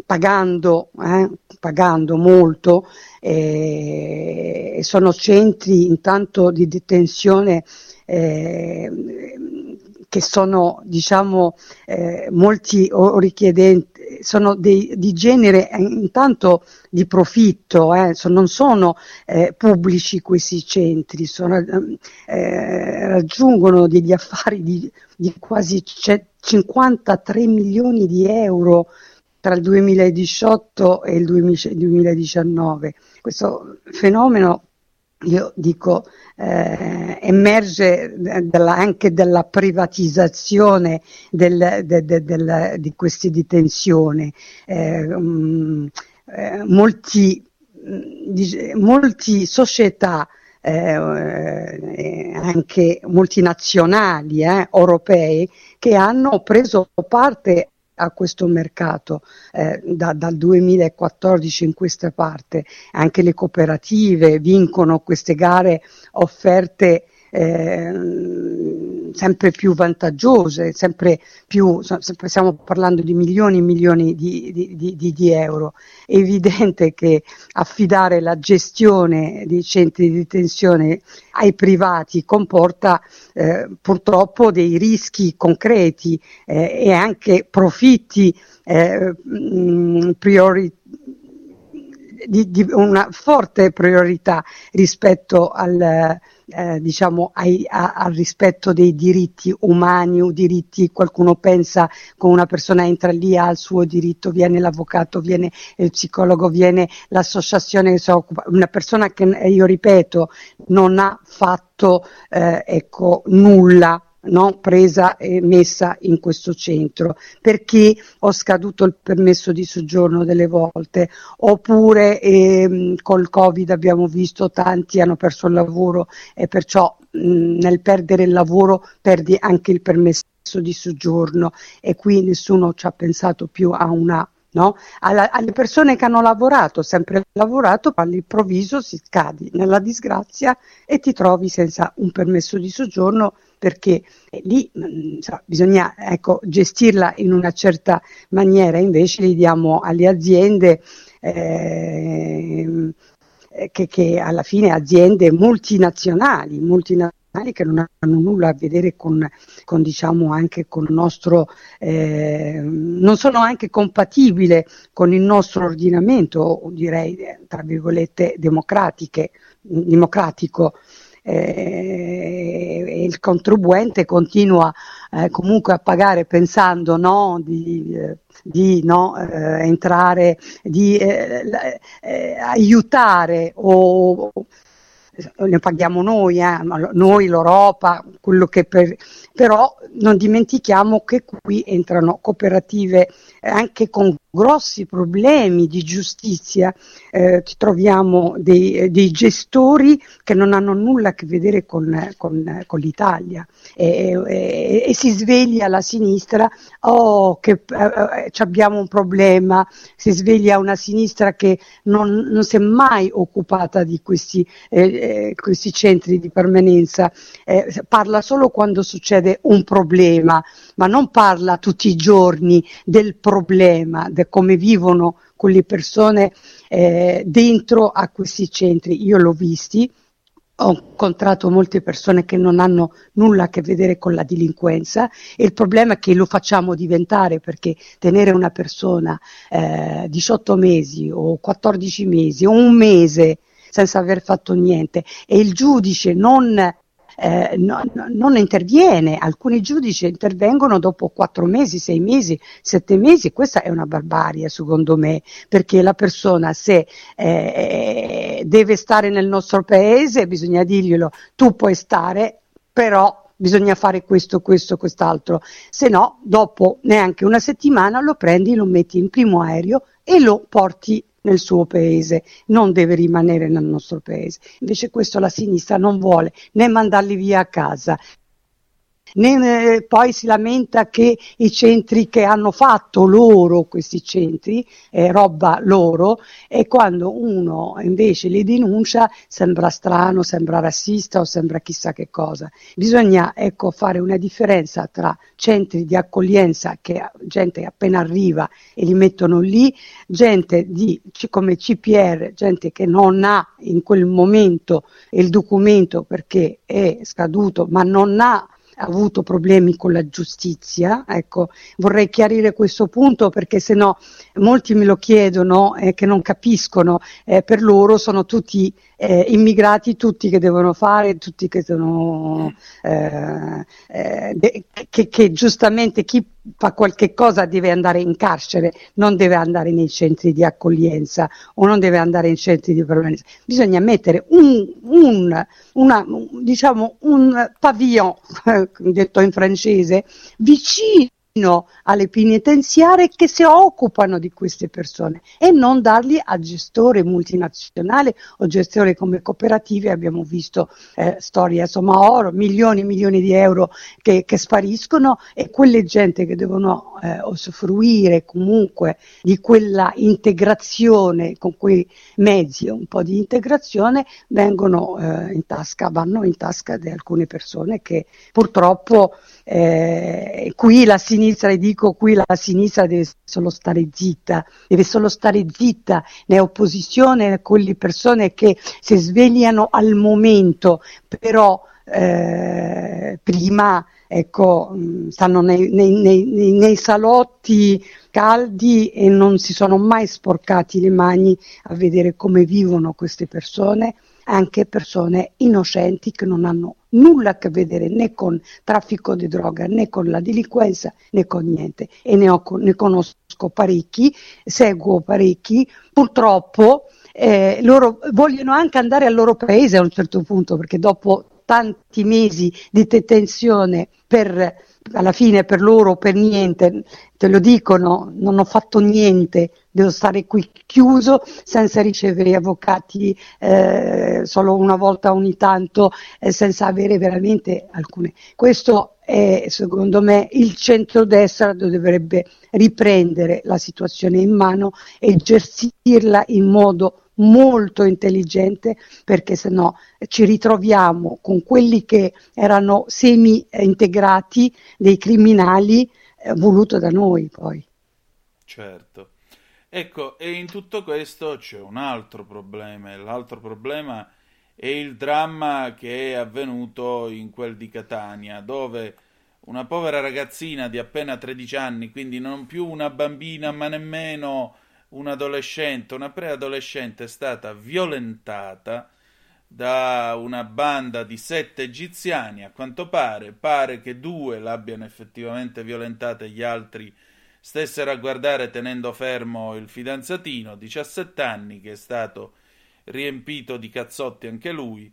S5: pagando, eh, pagando molto, eh, sono centri intanto di detenzione eh, che sono diciamo eh, molti richiedenti sono dei, di genere eh, intanto di profitto eh, so, non sono eh, pubblici questi centri sono, eh, raggiungono degli affari di, di quasi 53 milioni di euro tra il 2018 e il 2019 questo fenomeno io dico, eh, emerge della, anche dalla privatizzazione del, de, de, de, di queste detenzioni. Eh, um, eh, molti, di, molti società eh, eh, anche multinazionali eh, europee che hanno preso parte a questo mercato eh, da, dal 2014 in questa parte. Anche le cooperative vincono queste gare offerte eh, sempre più vantaggiose, sempre più, stiamo parlando di milioni e milioni di, di, di, di, euro. È evidente che affidare la gestione dei centri di detenzione ai privati comporta eh, purtroppo dei rischi concreti eh, e anche profitti eh, mh, priori, di, di, una forte priorità rispetto al, eh, diciamo, ai, a, al rispetto dei diritti umani o diritti, qualcuno pensa che una persona entra lì ha il suo diritto, viene l'avvocato, viene il psicologo, viene l'associazione che si occupa, una persona che io ripeto non ha fatto eh, ecco, nulla no, presa e messa in questo centro perché ho scaduto il permesso di soggiorno delle volte oppure ehm, col covid abbiamo visto tanti hanno perso il lavoro e perciò mh, nel perdere il lavoro perdi anche il permesso di soggiorno e qui nessuno ci ha pensato più a una No? Alla, alle persone che hanno lavorato, sempre lavorato, all'improvviso si scadi nella disgrazia e ti trovi senza un permesso di soggiorno perché lì insomma, bisogna ecco, gestirla in una certa maniera, invece li diamo alle aziende eh, che, che, alla fine aziende multinazionali, multinazionali che non hanno nulla a vedere con, con diciamo anche con il nostro eh, non sono anche compatibili con il nostro ordinamento direi tra virgolette democratico eh, il contribuente continua eh, comunque a pagare pensando no, di, di no, eh, entrare, di eh, eh, aiutare o ne paghiamo noi, eh, noi l'Europa, quello che per, però non dimentichiamo che qui entrano cooperative anche con grossi problemi di giustizia, eh, troviamo dei, dei, gestori che non hanno nulla a che vedere con, con, con l'Italia. E, e, e, si sveglia la sinistra, oh che eh, abbiamo un problema, si sveglia una sinistra che non, non si è mai occupata di questi, eh, questi centri di permanenza, eh, parla solo quando succede un problema, ma non parla tutti i giorni del problema, di come vivono quelle persone eh, dentro a questi centri. Io l'ho visti, ho incontrato molte persone che non hanno nulla a che vedere con la delinquenza e il problema è che lo facciamo diventare perché tenere una persona eh, 18 mesi o 14 mesi o un mese senza aver fatto niente e il giudice non eh, no, no, non interviene, alcuni giudici intervengono dopo quattro mesi, sei mesi, sette mesi, questa è una barbarie secondo me, perché la persona se eh, deve stare nel nostro paese bisogna dirglielo, tu puoi stare, però bisogna fare questo, questo, quest'altro, se no dopo neanche una settimana lo prendi, lo metti in primo aereo e lo porti nel suo paese, non deve rimanere nel nostro paese. Invece questo la sinistra non vuole né mandarli via a casa, né, eh, poi si lamenta che i centri che hanno fatto loro, questi centri, è roba loro, e quando uno invece li denuncia sembra strano, sembra razzista o sembra chissà che cosa. Bisogna ecco, fare una differenza tra centri di accoglienza che gente appena arriva e li mettono lì, gente di, come CPR, gente che non ha in quel momento il documento perché è scaduto, ma non ha avuto problemi con la giustizia. Ecco, vorrei chiarire questo punto perché se no molti me lo chiedono eh, che non capiscono, eh, per loro sono tutti eh, immigrati, tutti che devono fare, tutti che sono eh, eh, che, che giustamente chi fa qualche cosa deve andare in carcere, non deve andare nei centri di accoglienza o non deve andare in centri di permanenza. Bisogna mettere un, un, una, diciamo, un pavillon, [laughs] detto in francese, vicino alle penitenziarie che si occupano di queste persone e non darli a gestore multinazionale o gestore come cooperative. Abbiamo visto eh, storie, insomma, oro, milioni e milioni di euro che, che, spariscono e quelle gente che devono eh, usufruire comunque di quella integrazione con quei mezzi, un po' di integrazione, vengono eh, in tasca, vanno in tasca di alcune persone che purtroppo eh, qui la sinistra, e dico qui la sinistra deve solo stare zitta, deve solo stare zitta, ne opposizione a quelle persone che si svegliano al momento, però eh, prima ecco, stanno nei, nei, nei, nei, salotti caldi e non si sono mai sporcati le mani a vedere come vivono queste persone anche persone innocenti che non hanno nulla a che vedere né con traffico di droga né con la delinquenza né con niente. E ne, ho, ne conosco parecchi, seguo parecchi, purtroppo eh, loro vogliono anche andare al loro paese a un certo punto perché dopo tanti mesi di detenzione per alla fine per loro per niente, te lo dicono, non ho fatto niente, devo stare qui chiuso senza ricevere avvocati eh, solo una volta ogni tanto, eh, senza avere veramente alcune. Questo è secondo me il centrodestra dovrebbe riprendere la situazione in mano e gestirla in modo molto intelligente perché se no ci ritroviamo con quelli che erano semi integrati dei criminali eh, voluto da noi poi.
S1: Certo. Ecco, e in tutto questo c'è un altro problema, l'altro problema è il dramma che è avvenuto in quel di Catania, dove una povera ragazzina di appena 13 anni, quindi non più una bambina, ma nemmeno un adolescente, una preadolescente è stata violentata da una banda di sette egiziani, a quanto pare, pare che due l'abbiano effettivamente violentata e gli altri stessero a guardare tenendo fermo il fidanzatino, 17 anni, che è stato riempito di cazzotti anche lui.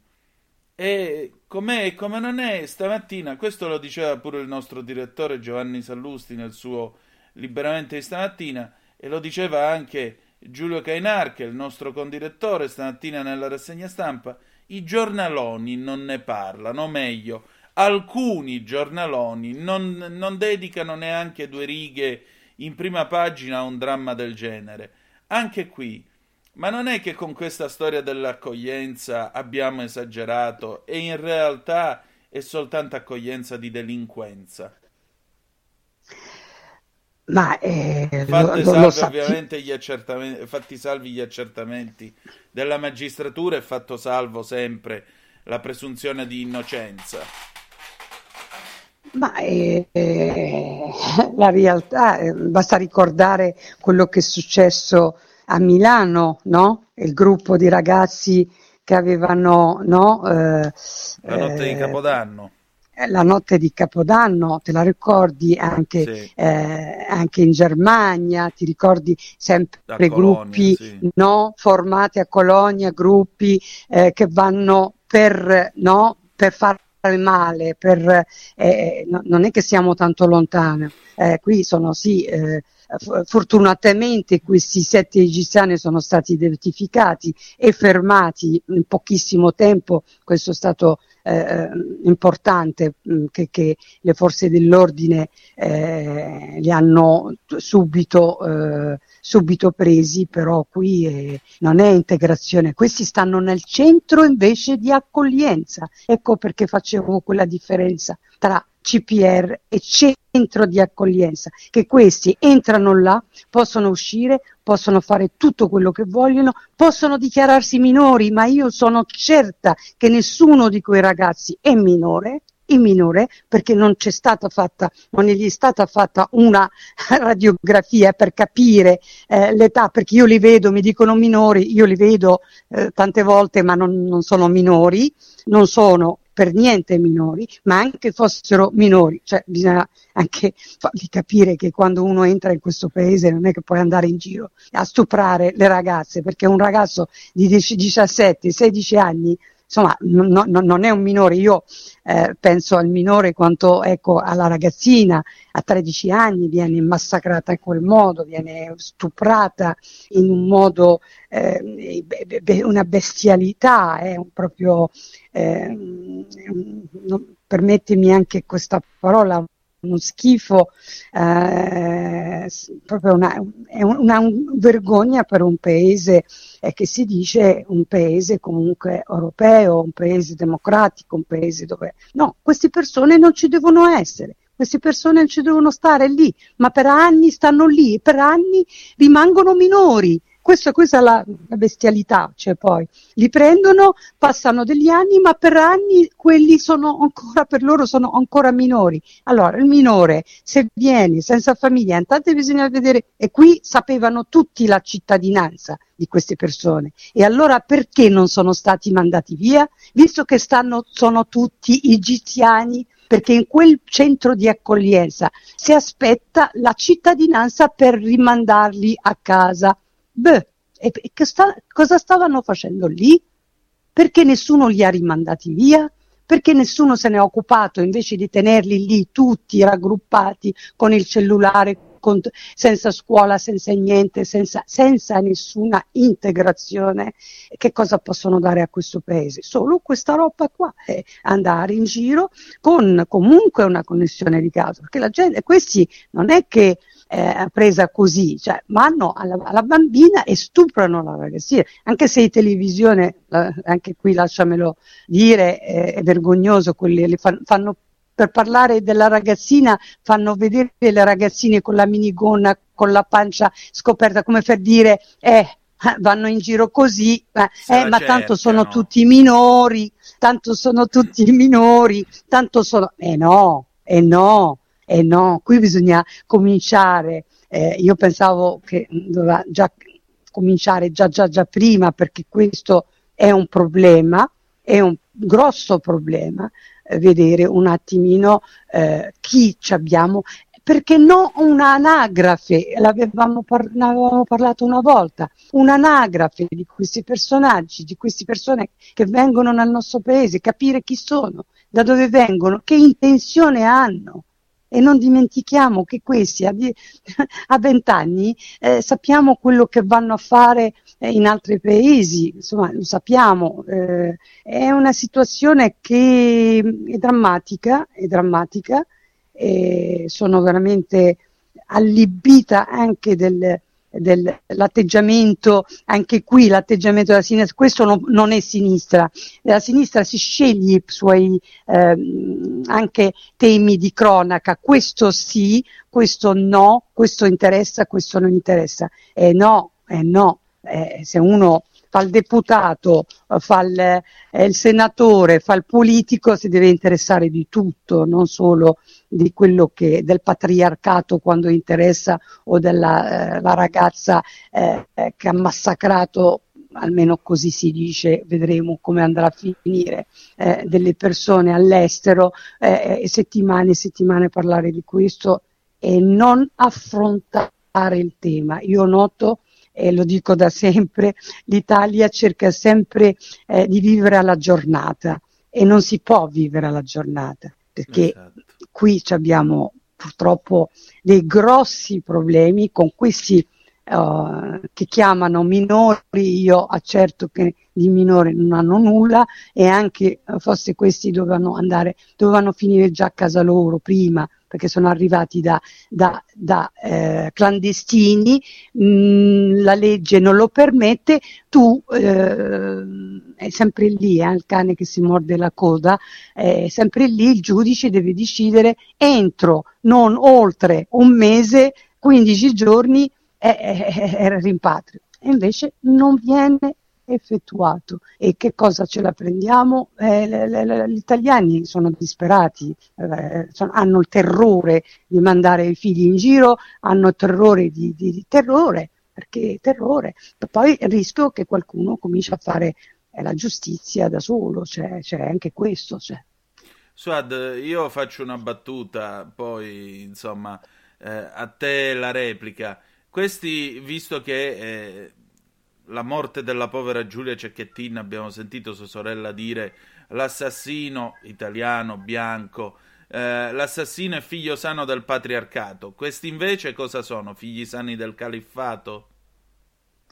S1: E com'è e come non è, stamattina, questo lo diceva pure il nostro direttore Giovanni Sallusti nel suo Liberamente di stamattina, e lo diceva anche Giulio Cainar, che è il nostro condirettore, stamattina nella rassegna stampa, i giornaloni non ne parlano, o meglio, alcuni giornaloni non, non dedicano neanche due righe in prima pagina a un dramma del genere. Anche qui, ma non è che con questa storia dell'accoglienza abbiamo esagerato e in realtà è soltanto accoglienza di delinquenza.
S5: Ma eh,
S1: fatti, lo, lo ovviamente gli accertamenti, fatti salvi gli accertamenti della magistratura e fatto salvo sempre la presunzione di innocenza.
S5: Ma eh, eh, la realtà, eh, basta ricordare quello che è successo a Milano, no? Il gruppo di ragazzi che avevano no,
S1: eh, la notte di eh, Capodanno
S5: la notte di Capodanno, te la ricordi anche, sì. eh, anche in Germania, ti ricordi sempre da gruppi Colonia, sì. no, formati a Colonia, gruppi eh, che vanno per, no, per fare male, per, eh, no, non è che siamo tanto lontani, eh, qui sono sì eh, fortunatamente questi sette egiziani sono stati identificati e fermati in pochissimo tempo, questo è stato eh, importante mh, mm, che, che, le forze dell'ordine eh, li hanno subito, eh, subito presi, però qui eh, non è integrazione, questi stanno nel centro invece di accoglienza, ecco perché facevo quella differenza tra CPR e centro di accoglienza, che questi entrano là, possono uscire, possono fare tutto quello che vogliono, possono dichiararsi minori, ma io sono certa che nessuno di quei ragazzi è minore il minore perché non c'è stata fatta, non gli è stata fatta una [laughs] radiografia per capire eh, l'età, perché io li vedo, mi dicono minori, io li vedo eh, tante volte ma non, non sono minori, non sono per niente minori, ma anche fossero minori, cioè bisogna anche fargli capire che quando uno entra in questo paese non è che puoi andare in giro a stuprare le ragazze, perché un ragazzo di 17, 16 anni insomma no, no, non è un minore, io eh, penso al minore quanto ecco, alla ragazzina. A 13 anni viene massacrata in quel modo, viene stuprata in un modo, eh, una bestialità, è un proprio, eh, permettimi anche questa parola, uno schifo, eh, proprio una, una, una, vergogna per un paese eh, che si dice un paese comunque europeo, un paese democratico, un paese dove... No, queste persone non ci devono essere. Queste persone non ci devono stare lì, ma per anni stanno lì per anni rimangono minori questa, questa è la, la, bestialità, cioè poi li prendono, passano degli anni, ma per anni quelli sono ancora, per loro sono ancora minori. Allora, il minore, se viene senza famiglia, intanto bisogna vedere, e qui sapevano tutti la cittadinanza di queste persone. E allora perché non sono stati mandati via? Visto che stanno, sono tutti egiziani, perché in quel centro di accoglienza si aspetta la cittadinanza per rimandarli a casa. Beh, e, e sta, cosa stavano facendo lì? Perché nessuno li ha rimandati via? Perché nessuno se ne è occupato invece di tenerli lì tutti raggruppati con il cellulare, con, senza scuola, senza niente, senza, senza nessuna integrazione? Che cosa possono dare a questo paese? Solo questa roba qua, eh, andare in giro con comunque una connessione di casa, perché la gente, questi non è che eh, presa così, cioè vanno alla, alla, bambina e stuprano la ragazzina, anche se in televisione, eh, anche qui lasciamelo dire, eh, è vergognoso, quelli li fan, fanno per parlare della ragazzina fanno vedere le ragazzine con la minigonna, con la pancia scoperta, come per dire, eh, vanno in giro così, eh, ma tanto sono tutti minori, tanto sono tutti minori, tanto sono... Eh no, eh no, eh no, qui bisogna cominciare, eh, io pensavo che doveva già cominciare già già già prima perché questo è un problema, è un grosso problema, eh, vedere un attimino eh, chi ci abbiamo perché no un'anagrafe, l'avevamo par- ne avevamo parlato una volta, un'anagrafe di questi personaggi, di queste persone che vengono nel nostro paese, capire chi sono, da dove vengono, che intenzione hanno e non dimentichiamo che questi [laughs] a vent'anni eh, sappiamo quello che vanno a fare eh, in altri paesi, insomma lo sappiamo, eh, è una situazione che è drammatica, è drammatica, sono veramente allibita anche del, dell'atteggiamento, anche qui l'atteggiamento della sinistra, questo no, non è sinistra, la sinistra si sceglie i suoi eh, anche temi di cronaca, questo sì, questo no, questo interessa, questo non interessa, eh no, eh no, eh, se uno fa il deputato, fa il, eh, il, senatore, fa il politico, si deve interessare di tutto, non solo di quello che del patriarcato quando interessa o della eh, ragazza eh, che ha massacrato almeno così si dice, vedremo come andrà a finire, eh, delle persone all'estero eh, settimane e settimane parlare di questo e non affrontare il tema. Io noto e lo dico da sempre, l'Italia cerca sempre eh, di vivere alla giornata e non si può vivere alla giornata perché esatto. Qui abbiamo purtroppo dei grossi problemi con questi uh, che chiamano minori, io accerto che di minori non hanno nulla e anche uh, forse questi dovevano andare, dovevano finire già a casa loro prima perché sono arrivati da, da, da eh, clandestini, mh, mm, la legge non lo permette, tu eh, è sempre lì, eh, il cane che si morde la coda, è sempre lì, il giudice deve decidere entro, non oltre un mese, 15 giorni, è, è, è rimpatrio. E invece non viene effettuato. E che cosa ce la prendiamo? Eh, le, le, gli italiani sono disperati, eh, sono, hanno il terrore di mandare i figli in giro, hanno terrore di, di, di terrore, perché terrore. Poi il rischio che qualcuno cominci a fare eh, la giustizia da solo, c'è, c'è anche questo. C'è.
S1: Suad, io faccio una battuta, poi insomma eh, a te la replica. Questi, visto che eh, la morte della povera Giulia Cecchettin, abbiamo sentito sua sorella dire l'assassino italiano, bianco, eh, l'assassino è figlio sano del patriarcato. Questi invece cosa sono? Figli sani del califfato?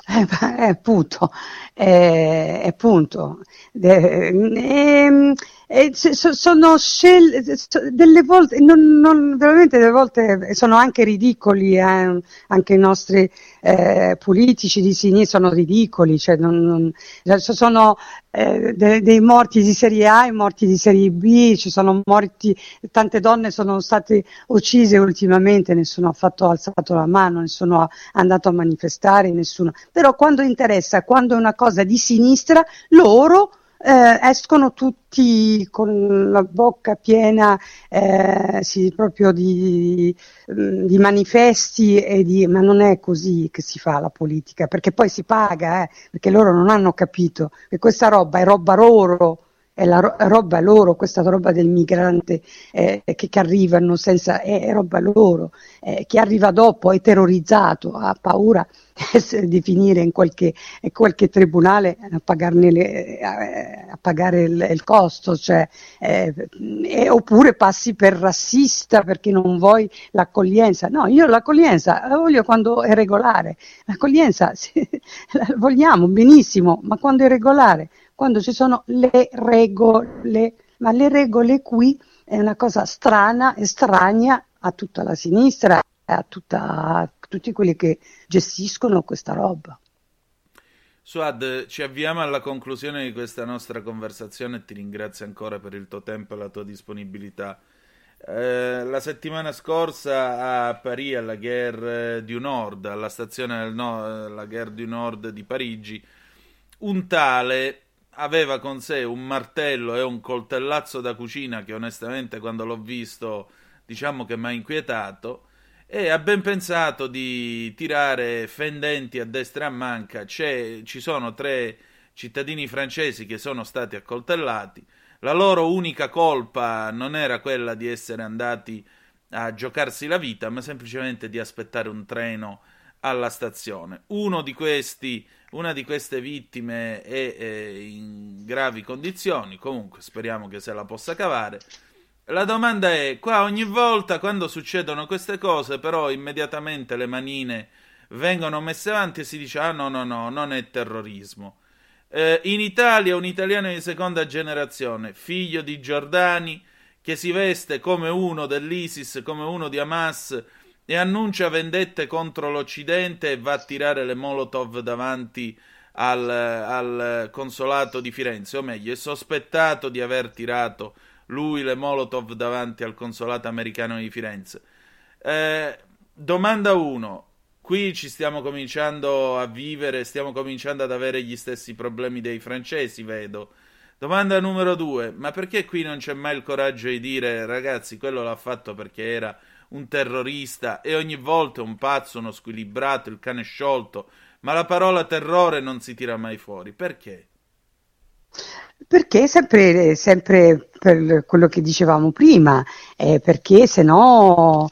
S5: Eh, eh, appunto, eh, appunto. Eh, eh, sono scelte delle volte, non, non, veramente delle volte sono anche ridicoli, eh, anche i nostri eh, politici di sinistra sono ridicoli, cioè non, cioè, sono eh, dei, dei morti di serie A e morti di serie B, ci sono morti, tante donne sono state uccise ultimamente, nessuno ha fatto, alzato la mano, nessuno è andato a manifestare, nessuno. Però quando interessa, quando è una cosa di sinistra, loro eh, escono tutti con la bocca piena eh, sì, proprio di, di, manifesti e di ma non è così che si fa la politica perché poi si paga eh, perché loro non hanno capito che questa roba è roba loro è la ro- roba loro, questa roba del migrante eh, che, che, arrivano senza, è, è roba loro, eh, chi arriva dopo è terrorizzato, ha paura [laughs] di finire in qualche, in qualche tribunale a, le, a, a pagare il, il, costo, cioè, eh, oppure passi per rassista perché non vuoi l'accoglienza. No, io l'accoglienza la voglio quando è regolare, l'accoglienza sì, [laughs] la vogliamo benissimo, ma quando è regolare quando ci sono le regole, ma le regole qui è una cosa strana, estranea a tutta la sinistra, a, tutta, a tutti quelli che gestiscono questa roba.
S1: Suad, ci avviamo alla conclusione di questa nostra conversazione e ti ringrazio ancora per il tuo tempo e la tua disponibilità. Eh, la settimana scorsa a Parigi, alla Gare du Nord, alla stazione del no- la Gare du Nord di Parigi, un tale aveva con sé un martello e un coltellazzo da cucina che onestamente quando l'ho visto diciamo che mi ha inquietato e ha ben pensato di tirare fendenti a destra e a manca. C'è, ci sono tre cittadini francesi che sono stati accoltellati. La loro unica colpa non era quella di essere andati a giocarsi la vita, ma semplicemente di aspettare un treno alla stazione. Uno di questi una di queste vittime è, è in gravi condizioni, comunque speriamo che se la possa cavare. La domanda è, qua ogni volta quando succedono queste cose, però immediatamente le manine vengono messe avanti e si dice, ah no, no, no, non è terrorismo. Eh, in Italia un italiano di seconda generazione, figlio di Giordani, che si veste come uno dell'ISIS, come uno di Hamas, e annuncia vendette contro l'Occidente e va a tirare le Molotov davanti al, al, consolato di Firenze, o meglio, è sospettato di aver tirato lui le Molotov davanti al consolato americano di Firenze. Eh, domanda 1. Qui ci stiamo cominciando a vivere, stiamo cominciando ad avere gli stessi problemi dei francesi, vedo. Domanda numero 2. Ma perché qui non c'è mai il coraggio di dire, ragazzi, quello l'ha fatto perché era un terrorista e ogni volta un pazzo, uno squilibrato, il cane sciolto, ma la parola terrore non si tira mai fuori. Perché?
S5: Perché sempre, sempre per quello che dicevamo prima, eh, perché se no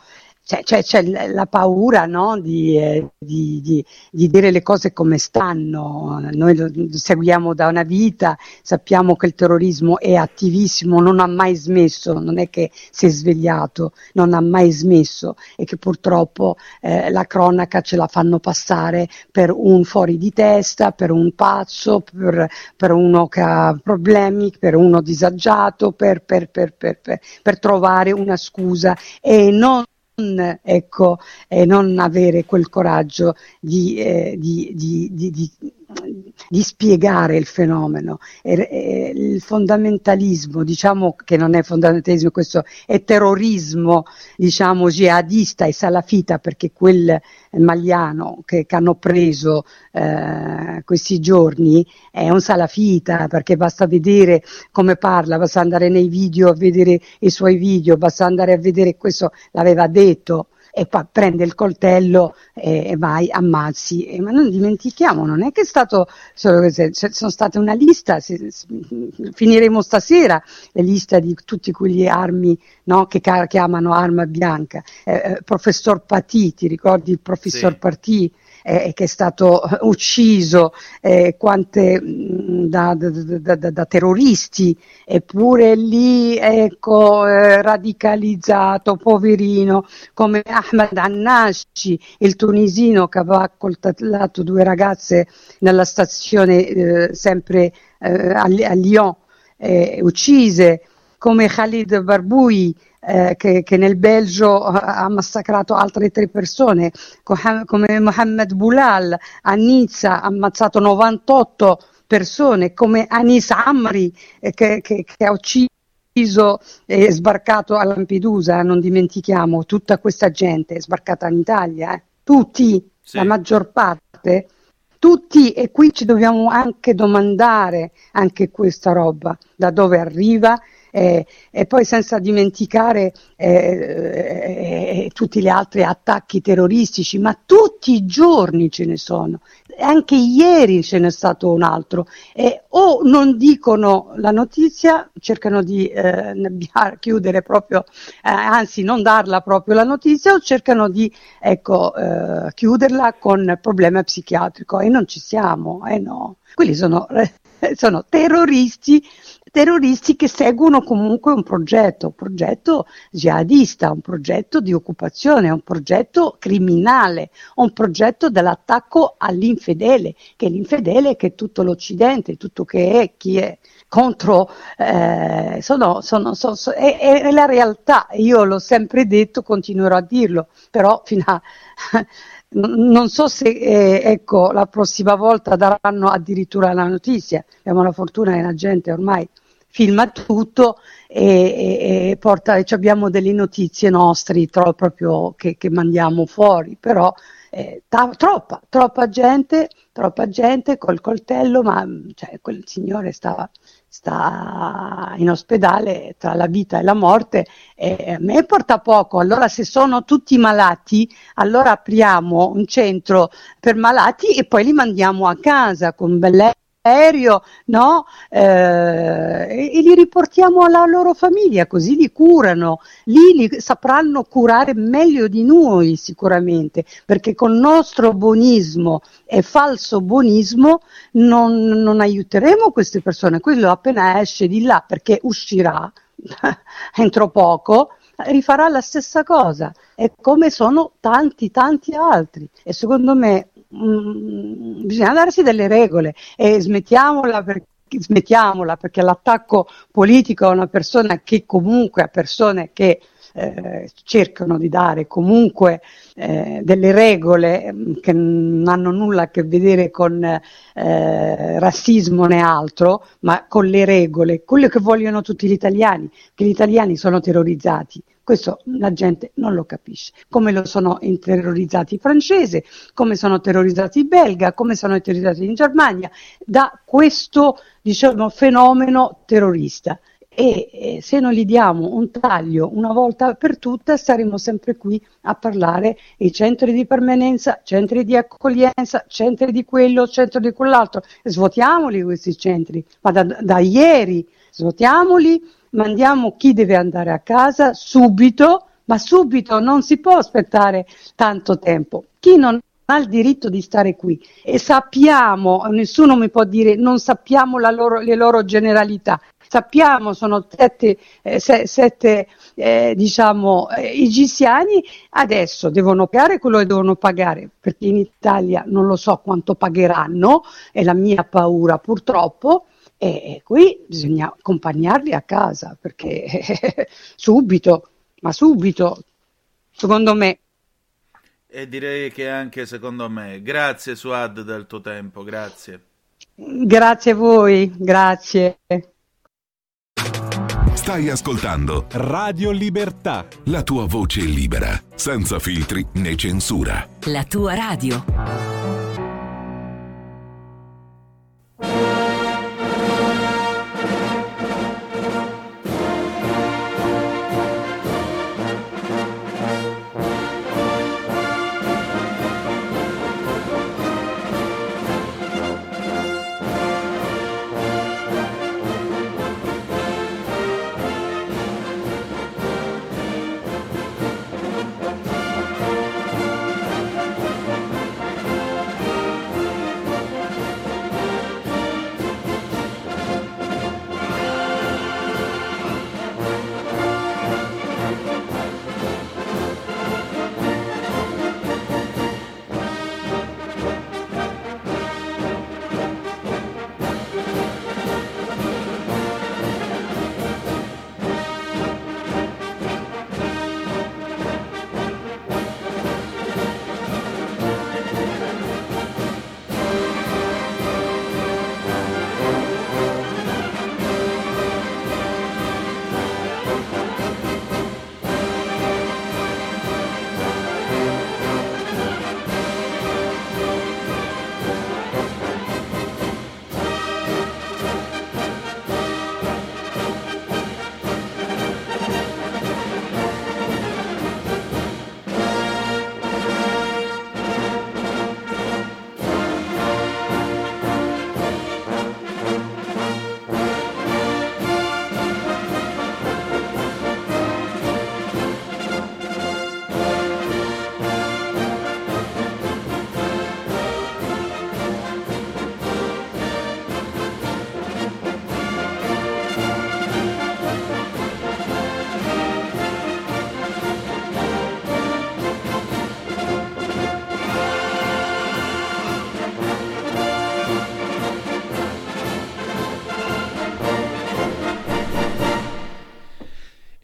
S5: c'è, c'è, c'è la paura no? di, eh, di, di, di, dire le cose come stanno. Noi lo seguiamo da una vita, sappiamo che il terrorismo è attivissimo, non ha mai smesso, non è che si è svegliato, non ha mai smesso e che purtroppo eh, la cronaca ce la fanno passare per un fuori di testa, per un pazzo, per, per uno che ha problemi, per uno disagiato, per, per, per trovare una scusa e non ecco, eh, non avere quel coraggio di, eh, di, di, di spiegare il fenomeno. E, e, il fondamentalismo, diciamo che non è fondamentalismo, questo è terrorismo, diciamo, jihadista e salafita, perché quel Magliano che, che hanno preso eh, questi giorni è un salafita, perché basta vedere come parla, basta andare nei video a vedere i suoi video, basta andare a vedere questo, l'aveva detto e poi prende il coltello e, e vai, ammazzi. E, ma non dimentichiamo, non è che è stato solo questo, sono state una lista, si, finiremo stasera le liste di tutti quegli armi no, che chiamano arma bianca. Eh, eh, professor Pati, ti ricordi il professor sì. Pati? Eh, che è stato ucciso eh, quante, mm, da, da, da, da, terroristi, eppure lì ecco, eh, radicalizzato, poverino, come Ahmed Annashi, il tunisino che aveva accoltellato due ragazze nella stazione eh, sempre eh, a, a Lyon, eh, uccise, come Khalid Barboui, eh, che, che, nel Belgio ha massacrato altre tre persone, come Mohamed Boulal a Nizza ha ammazzato 98 persone, come Anis Amri eh, che, che, che ha ucciso e sbarcato a Lampedusa, non dimentichiamo, tutta questa gente è sbarcata in Italia, eh? tutti, sì. la maggior parte, tutti e qui ci dobbiamo anche domandare anche questa roba, da dove arriva eh, e poi senza dimenticare eh, eh, tutti gli altri attacchi terroristici, ma tutti i giorni ce ne sono, anche ieri ce n'è stato un altro, e o non dicono la notizia, cercano di eh, [laughs] chiudere proprio, eh, anzi non darla proprio la notizia, o cercano di ecco, eh, chiuderla con problema psichiatrico. E non ci siamo, eh no. Quelli sono, [laughs] sono terroristi terroristi che seguono comunque un progetto, un progetto jihadista, un progetto di occupazione, un progetto criminale, un progetto dell'attacco all'infedele, che l'infedele che è tutto l'Occidente, tutto che è, chi è contro, eh, sono, sono, sono, è, è, la realtà, io l'ho sempre detto, continuerò a dirlo, però fino a... [laughs] non so se eh, ecco, la prossima volta daranno addirittura la notizia, abbiamo la fortuna che la gente ormai filma tutto e, e, porta, abbiamo delle notizie nostre tro, proprio che, che, mandiamo fuori, però eh, ta, troppa, troppa gente, troppa gente col coltello, ma cioè, quel signore stava, sta in ospedale tra la vita e la morte e a me porta poco. Allora se sono tutti malati, allora apriamo un centro per malati e poi li mandiamo a casa con bellezza aereo, no? Eh, e, li riportiamo alla loro famiglia, così li curano, lì li sapranno curare meglio di noi sicuramente, perché con il nostro buonismo e falso buonismo non, non aiuteremo queste persone, quello appena esce di là, perché uscirà [laughs] entro poco, rifarà la stessa cosa, e come sono tanti tanti altri. E secondo me mh, bisogna darsi delle regole e smettiamola perché smettiamola perché l'attacco politico a una persona che comunque a persone che eh, cercano di dare comunque eh, delle regole che non hanno nulla a che vedere con eh, razzismo né altro, ma con le regole, quello che vogliono tutti gli italiani, che gli italiani sono terrorizzati. Questo la gente non lo capisce. Come lo sono terrorizzati i francesi, come sono terrorizzati i belga, come sono terrorizzati in Germania, da questo diciamo, fenomeno terrorista. E, e se non gli diamo un taglio una volta per tutte staremo sempre qui a parlare i centri di permanenza, centri di accoglienza, centri di quello, centri di quell'altro. Svuotiamoli questi centri, ma da, da ieri svuotiamoli mandiamo chi deve andare a casa subito, ma subito non si può aspettare tanto tempo. Chi non ha il diritto di stare qui? E sappiamo, nessuno mi può dire non sappiamo loro, le loro generalità, sappiamo sono sette, eh, se, sette eh, diciamo, eh, egiziani, adesso devono pagare quello che devono pagare, perché in Italia non lo so quanto pagheranno, è la mia paura purtroppo, e qui bisogna accompagnarli a casa perché [laughs] subito, ma subito, secondo me.
S1: E direi che anche secondo me. Grazie Suad del tuo tempo, grazie.
S5: Grazie a voi, grazie.
S6: Stai ascoltando
S3: Radio Libertà.
S6: la tua voce libera, senza filtri né censura.
S7: La tua radio.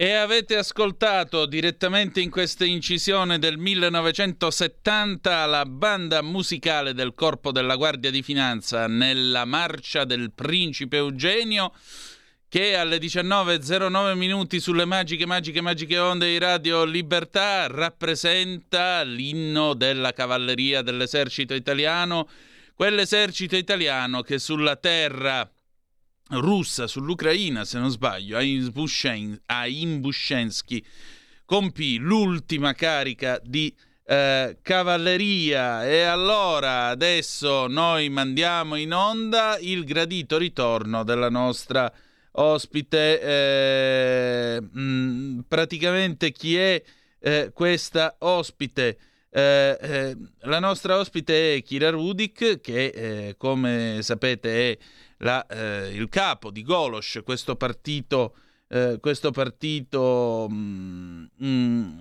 S1: E avete ascoltato direttamente in questa incisione del 1970 la banda musicale del Corpo della Guardia di Finanza nella marcia del Principe Eugenio che alle 19.09 minuti sulle magiche, magiche, magiche onde di Radio Libertà rappresenta l'inno della cavalleria dell'esercito italiano, quell'esercito italiano che sulla terra russa sull'Ucraina, se non sbaglio, a Imbushensky, compì l'ultima carica di eh, cavalleria e allora adesso noi mandiamo in onda il gradito ritorno della nostra ospite. Eh, mh, mm, praticamente chi è eh, questa ospite? Eh, eh, la nostra ospite è Kira Rudik, che eh, come sapete è la, eh, il capo di Golos, questo partito, eh, questo partito, mm, mm,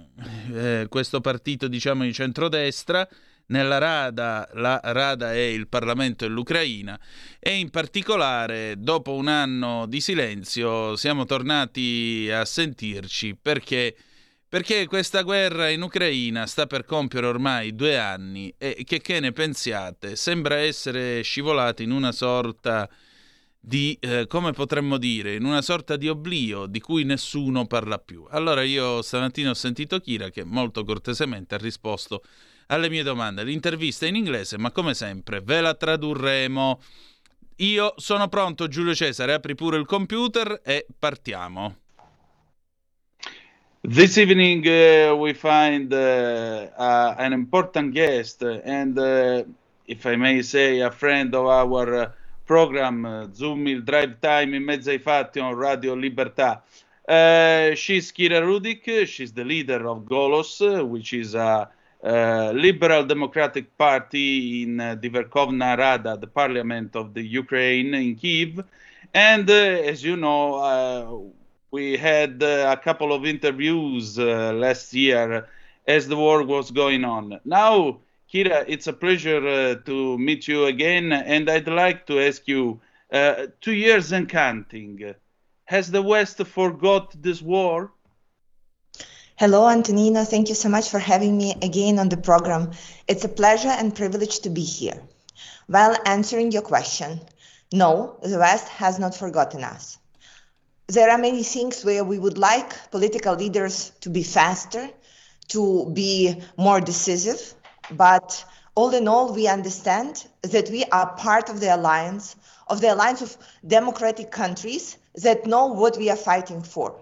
S1: eh, questo partito diciamo di centrodestra, nella Rada, la Rada è il Parlamento dell'Ucraina e in particolare dopo un anno di silenzio siamo tornati a sentirci perché perché questa guerra in Ucraina sta per compiere ormai due anni e che, che ne pensiate? Sembra essere scivolata in una sorta di, eh, come potremmo dire, in una sorta di oblio di cui nessuno parla più. Allora io stamattina ho sentito Kira che molto cortesemente ha risposto alle mie domande. L'intervista è in inglese, ma come sempre ve la tradurremo. Io sono pronto, Giulio Cesare, apri pure il computer e partiamo. This evening uh, we find uh, uh, an important guest and, uh, if I may say, a friend of our program uh, Zoom il drive time in mezzo ai fatti on Radio Libertà. Uh, she's Kira Rudik, she's the leader of Golos, which is a, a liberal democratic party in uh, the Verkhovna Rada, the parliament of the Ukraine in Kiev. And uh, as you know, uh, we had uh, a couple of interviews last year as the war was going on. Now, Kira, it's a pleasure uh, to meet you again, and I'd like to ask you uh, two years and counting. Has the West forgot this war?
S8: Hello, Antonino. Thank you so much for having me again on the program. It's a pleasure and privilege to be here. while answering your question. No, the West has not forgotten us. There are many things where we would like political leaders to be faster, to be more decisive, but all in all, we understand that we are part of the alliance, of the alliance of democratic countries that know what we are fighting for.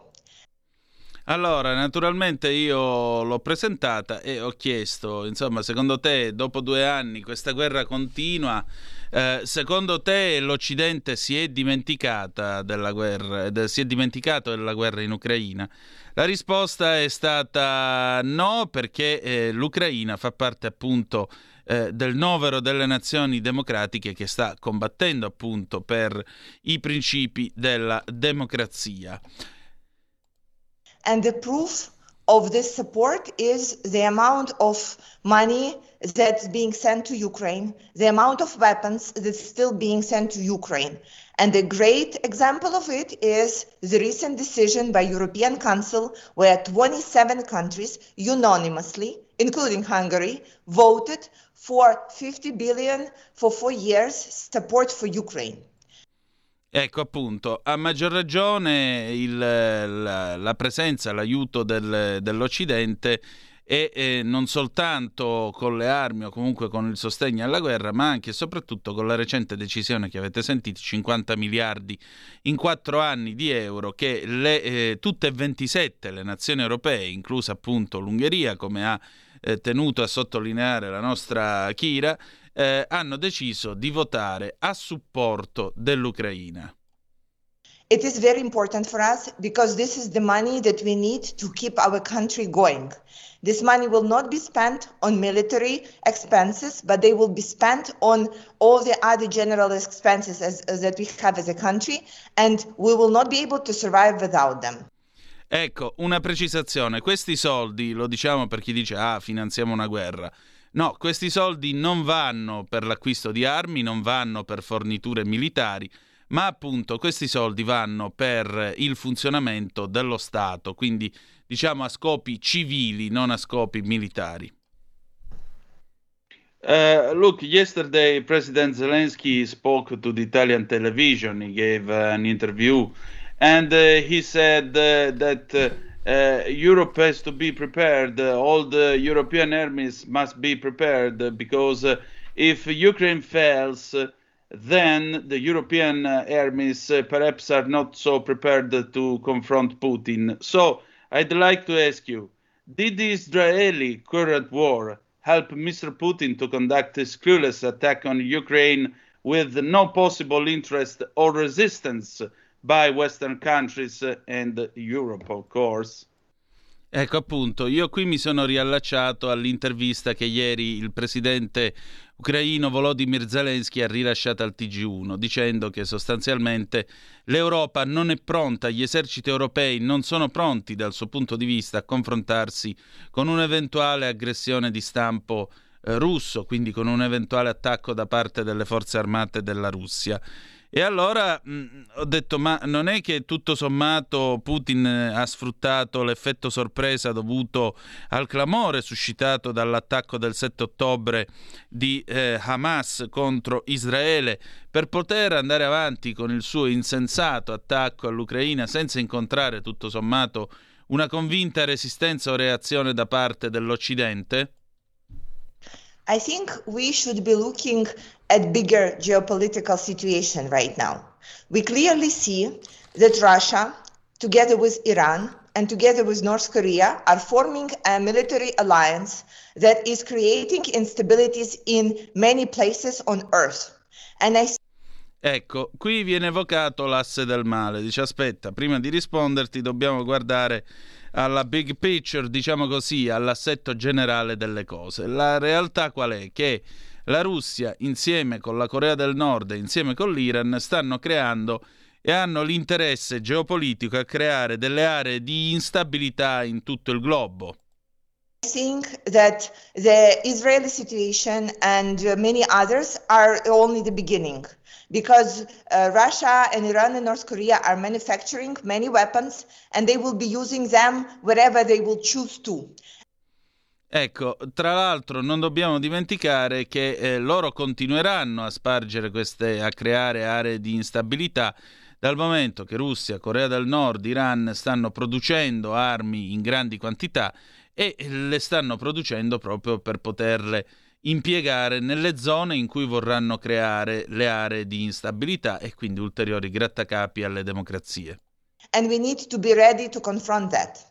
S1: Allora, naturalmente io l'ho presentata e ho chiesto, insomma, secondo te dopo due anni questa guerra continua, eh, secondo te l'Occidente si è della guerra, de, si è dimenticato della guerra in Ucraina? La risposta è stata no, perché eh, l'Ucraina fa parte appunto eh, del novero delle nazioni democratiche che sta combattendo appunto per i principi della democrazia.
S8: And the proof of this support is the amount of money that's being sent to Ukraine, the amount of weapons that's still being sent to Ukraine. And a great example of it is the recent decision by European Council where 27 countries unanimously, including Hungary, voted for 50 billion for 4 years support for Ukraine.
S1: Ecco appunto, a maggior ragione il, la, la, presenza, l'aiuto del, dell'Occidente e eh, non soltanto con le armi o comunque con il sostegno alla guerra, ma anche e soprattutto con la recente decisione che avete sentito, 50 miliardi in quattro anni di euro che le, eh, tutte e 27 le nazioni europee, inclusa appunto l'Ungheria, come ha eh, tenuto a sottolineare la nostra Kira, eh, hanno deciso di votare a supporto dell'Ucraina.
S8: It is very important for us because this is the money that we need to keep our country going. This money will not be spent on military expenses, but they will be spent on all the other general expenses as, as that we have as a country, and we will not be able to survive without them.
S1: Ecco, una precisazione, questi soldi, lo diciamo per chi dice ah, finanziamo una guerra, No, questi soldi non vanno per l'acquisto di armi, non vanno per forniture militari, ma appunto questi soldi vanno per il funzionamento dello Stato, quindi diciamo a scopi civili, non a scopi militari.
S9: Uh, look, yesterday President Zelensky spoke to the Italian television. He gave uh, an interview and uh, he said uh, that uh, Europe has to be prepared. Uh, all the European armies must be prepared uh, because uh, if Ukraine fails, uh, then the European armies perhaps are not so prepared to confront Putin. So I'd like to ask you Did the Israeli current war help Mr. Putin to conduct a screwless attack on Ukraine with no possible interest or resistance by Western countries and Europe, of course.
S1: Ecco appunto, io qui mi sono riallacciato all'intervista che ieri il presidente ucraino Volodymyr Zelensky ha rilasciato al TG1, dicendo che sostanzialmente l'Europa non è pronta, gli eserciti europei non sono pronti dal suo punto di vista a confrontarsi con un'eventuale aggressione di stampo eh, russo, quindi con un eventuale attacco da parte delle forze armate della Russia. E allora mh, mm, ho detto, ma non è che tutto sommato Putin eh, ha sfruttato l'effetto sorpresa dovuto al clamore suscitato dall'attacco del 7 ottobre di eh, Hamas contro Israele per poter andare avanti con il suo insensato attacco all'Ucraina senza incontrare tutto sommato una convinta resistenza o reazione da parte dell'Occidente?
S8: I think we should be looking at bigger geopolitical situation right now. We clearly see that Russia, together with Iran and together with North Korea, are forming a military alliance that is creating instabilities in many places on earth. And I
S1: Ecco, qui viene evocato l'asse del male. Dice aspetta, prima di risponderti dobbiamo guardare alla big picture, diciamo così, all'assetto generale delle cose. La realtà qual è? Che la Russia insieme con la Corea del Nord e insieme con l'Iran stanno creando e hanno l'interesse geopolitico a creare delle aree di instabilità in tutto il globo.
S8: I think that the Israeli situation and many others are only the beginning because uh, Russia and Iran and North Korea are manufacturing many weapons and they will be using them wherever they will choose to.
S1: Ecco, tra l'altro non dobbiamo dimenticare che eh, loro continueranno a spargere queste, a creare aree di instabilità dal momento che Russia, Corea del Nord, Iran stanno producendo armi in grandi quantità e le stanno producendo proprio per poterle impiegare nelle zone in cui vorranno creare le aree di instabilità e quindi ulteriori grattacapi alle democrazie.
S8: And we need to be ready to confront that.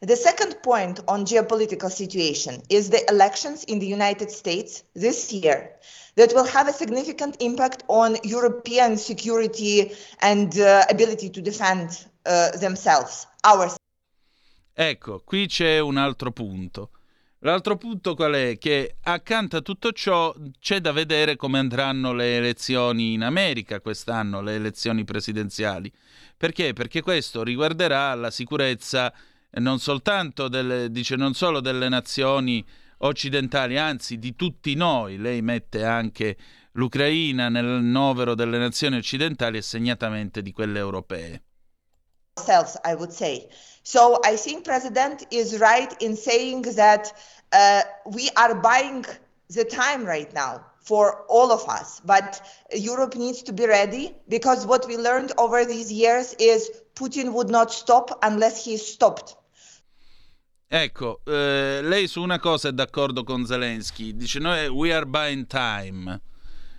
S8: The second point on geopolitical situation is the elections in the United States this year that will have a significant impact on European security and uh, ability to defend uh, themselves, ours.
S1: Ecco, qui c'è un altro punto. L'altro punto qual è? Che accanto a tutto ciò c'è da vedere come andranno le elezioni in America quest'anno, le elezioni presidenziali. Perché? Perché questo riguarderà la sicurezza non soltanto delle, dice non solo delle nazioni occidentali, anzi di tutti noi. Lei mette anche l'Ucraina nel novero delle nazioni occidentali e segnatamente di quelle europee.
S8: Ourselves, I would say. So I think President is right in saying that uh, we are buying the time right now for all of us. But Europe needs to be ready because what we learned over these years is Putin would not stop unless he stopped.
S1: Ecco, eh, lei su una cosa è d'accordo con Zelensky, dice noi we are buying time,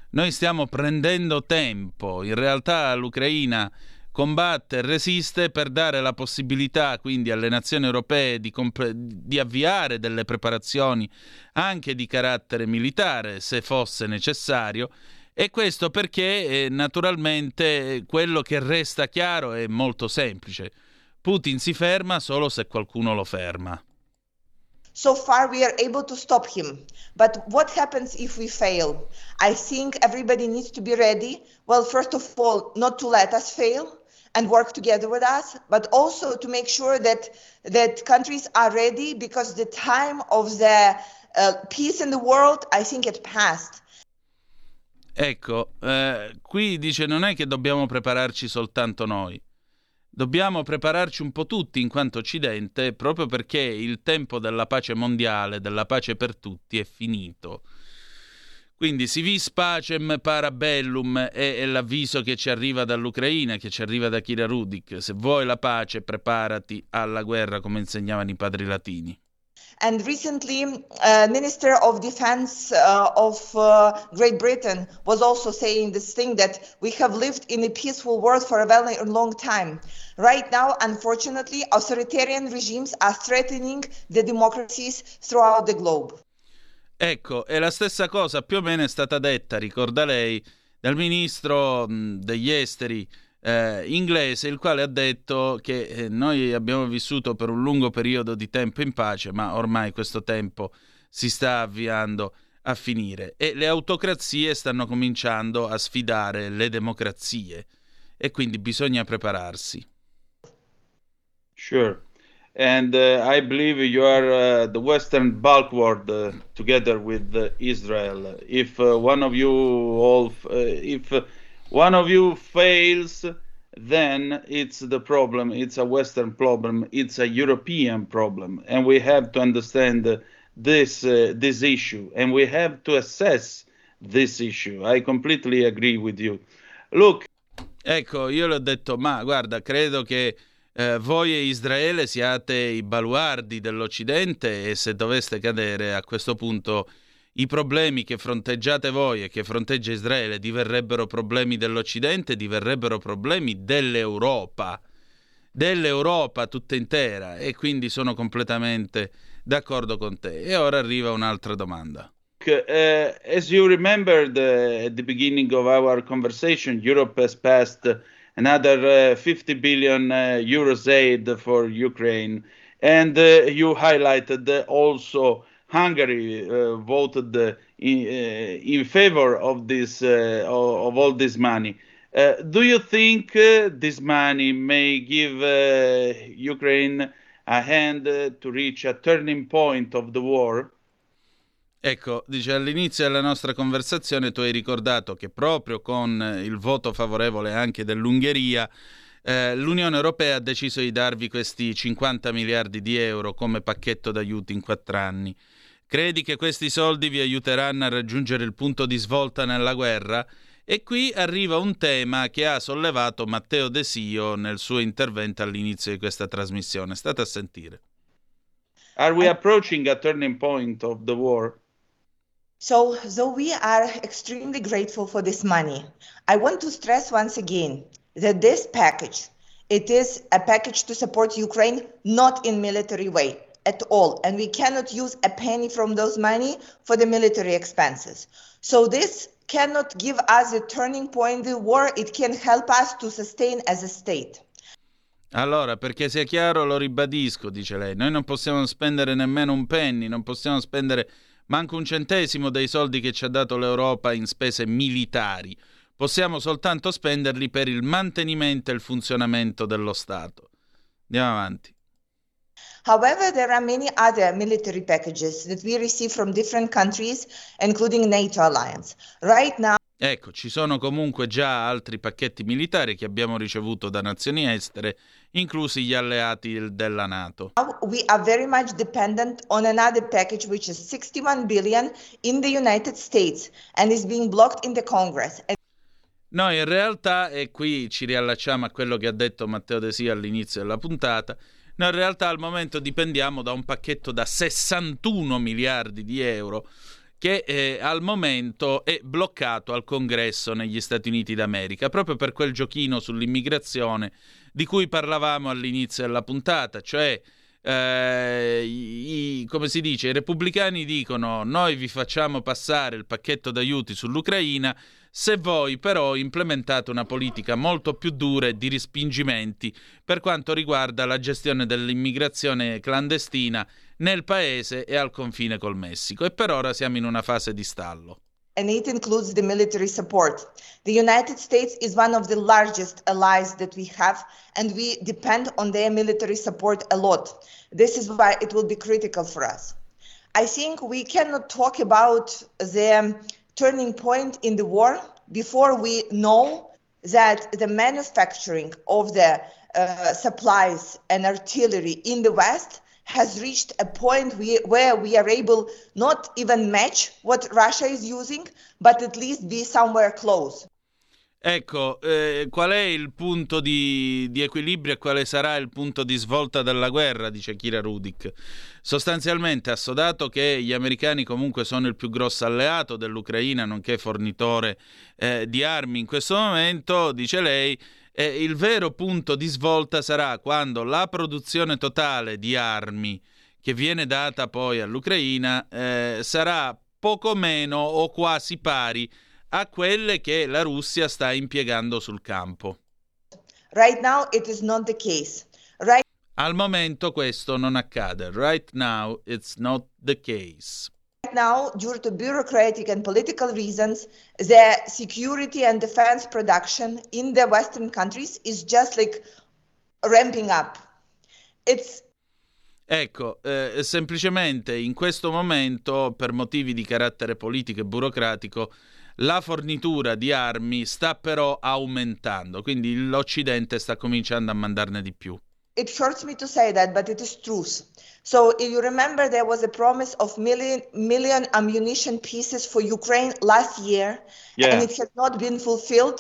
S1: noi stiamo prendendo tempo, in realtà l'Ucraina combatte e resiste per dare la possibilità quindi alle nazioni europee di, comp- di, avviare delle preparazioni anche di carattere militare se fosse necessario e questo perché eh, naturalmente quello che resta chiaro è molto semplice. Putin si ferma solo se qualcuno lo ferma.
S8: So far we are able to stop him. But what happens if we fail? I think everybody needs to be ready. Well, first of all, not to let us fail and work together with us, but also to make sure that that countries are ready because the time of the uh, peace in the world, I think it passed.
S1: Ecco, eh, qui dice non è che dobbiamo prepararci soltanto noi. Dobbiamo prepararci un po' tutti in quanto Occidente, proprio perché il tempo della pace mondiale, della pace per tutti, è finito. Quindi si vis pacem parabellum è, è l'avviso che ci arriva dall'Ucraina, che ci arriva da Kira Rudik. Se vuoi la pace, preparati alla guerra, come insegnavano i padri latini.
S8: And recently, uh, Minister of Defense uh, of uh, Great Britain was also saying this thing that we have lived in a peaceful world for a very long time. Right now, unfortunately, authoritarian regimes are threatening the democracies throughout the globe.
S1: Ecco, e la stessa cosa più o meno è stata detta, ricorda lei, dal ministro degli esteri eh, inglese, il quale ha detto che eh, noi abbiamo vissuto per un lungo periodo di tempo in pace, ma ormai questo tempo si sta avviando a finire e le autocrazie stanno cominciando a sfidare le democrazie e quindi bisogna prepararsi.
S9: Sure. And uh, I believe you are uh, the Western bulwark uh, together with uh, Israel. If uh, one of you all, uh, if one of you fails, then it's the problem. It's a Western problem. It's a European problem, and we have to understand this this issue, and we have to assess this issue. I completely agree with you. Look.
S1: Ecco, io le ho detto, ma guarda, credo che eh, voi e Israele siate i baluardi dell'Occidente e se doveste cadere a questo punto i problemi che fronteggiate voi e che fronteggia Israele diverrebbero problemi dell'Occidente, diverrebbero problemi dell'Europa, dell'Europa tutta intera e quindi sono completamente d'accordo con te. E ora arriva un'altra domanda.
S9: Uh, as you remembered uh, at the beginning of our conversation, Europe has passed another uh, 50 billion uh, euros aid for Ukraine. And uh, you highlighted uh, also Hungary uh, voted uh, in, in, favor of this of all this money. do you think this money may give Ukraine a hand to reach a turning point of the war?
S1: Ecco, dice all'inizio della nostra conversazione tu hai ricordato che proprio con il voto favorevole anche dell'Ungheria eh, l'Unione Europea ha deciso di darvi questi 50 miliardi di euro come pacchetto d'aiuti in quattro anni. Credi che questi soldi vi aiuteranno a raggiungere il punto di svolta nella guerra? E qui arriva un tema che ha sollevato Matteo De Sio nel suo intervento all'inizio di questa trasmissione. State a sentire.
S9: Are we approaching a turning point of the war?
S8: So, though we are extremely grateful for this money, I want to stress once again that this package, it is a package to support Ukraine not in military way at all, and we cannot use a penny from those money for the military expenses. So this cannot give us a turning point in the war, it can help us to sustain as a state.
S1: Allora, perché sia chiaro, lo ribadisco, dice lei, noi non possiamo spendere nemmeno un penny, non possiamo spendere manco un centesimo dei soldi che ci ha dato l'Europa in spese militari. Possiamo soltanto spenderli per il mantenimento e il funzionamento dello Stato. Andiamo avanti.
S8: However, there are many other military packages that we receive from different countries, including NATO alliance. Right now,
S1: Ecco, ci sono comunque già altri pacchetti militari che abbiamo ricevuto da nazioni estere, inclusi gli alleati della NATO.
S8: We are very much dependent on another package which is 61 billion in the United States and is being blocked in the Congress.
S1: Noi in realtà, e qui ci riallacciamo a quello che ha detto Matteo De Sia all'inizio della puntata, noi in realtà al momento dipendiamo da un pacchetto da 61 miliardi di euro che eh, al momento è bloccato al congresso negli Stati Uniti d'America, proprio per quel giochino sull'immigrazione di cui parlavamo all'inizio della puntata, cioè eh, i, come si dice, i repubblicani dicono noi vi facciamo passare il pacchetto d'aiuti sull'Ucraina se voi però implementate una politica molto più dura e di respingimenti per quanto riguarda la gestione dell'immigrazione clandestina nel paese e al confine col Messico e per ora siamo in una fase di stallo.
S8: And it includes the military support. The United States is one of the largest allies that we have, and we depend on their military support a lot. This is why it will be critical for us. I think we cannot talk about the turning point in the war before we know that the manufacturing of the uh, supplies and artillery in the West has reached a point we, where we are able not even match what Russia is using, but at least be somewhere close.
S1: Ecco, eh, qual è il punto di, di, equilibrio e quale sarà il punto di svolta della guerra, dice Kira Rudik. Sostanzialmente, assodato che gli americani comunque sono il più grosso alleato dell'Ucraina, nonché fornitore eh, di armi in questo momento, dice lei, eh, il vero punto di svolta sarà quando la produzione totale di armi che viene data poi all'Ucraina eh, sarà poco meno o quasi pari a quelle che la Russia sta impiegando sul campo.
S8: Right now it is not the case. Right
S1: Al momento questo non accade. Right now it's not the case.
S8: Now, due to bureaucratic and political reasons, the security and defense production in the Western countries is just like ramping up. It's
S1: Ecco, eh, semplicemente in questo momento, per motivi di carattere politico e burocratico, la fornitura di armi sta però aumentando, quindi l'Occidente sta cominciando a mandarne di più.
S8: It hurts me to say that, but it is truth. So if you remember, there was a promise of million million ammunition pieces for Ukraine last year,
S9: Yeah.
S8: and it has not been fulfilled.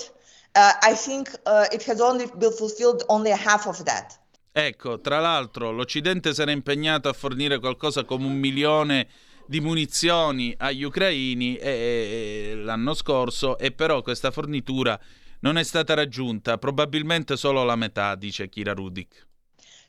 S8: Uh, I think uh, it has only been fulfilled only a half of that.
S1: Ecco, tra l'altro, l'Occidente si era impegnato a fornire qualcosa come un milione di munizioni agli ucraini e- e- l'anno scorso e però questa fornitura non è stata raggiunta, probabilmente solo la metà, dice Kira Rudik.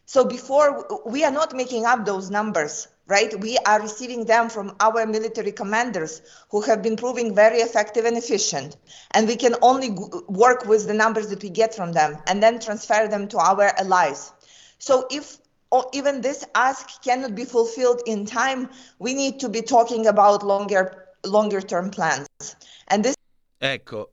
S8: So before we are not making up those numbers, right? We are receiving them from our military commanders who have been proving very effective and efficient. And we can only work with the numbers that we get from them and then transfer them to our allies. So if even this ask cannot be fulfilled in time, we need to be talking about longer longer term plans. And this
S1: Ecco,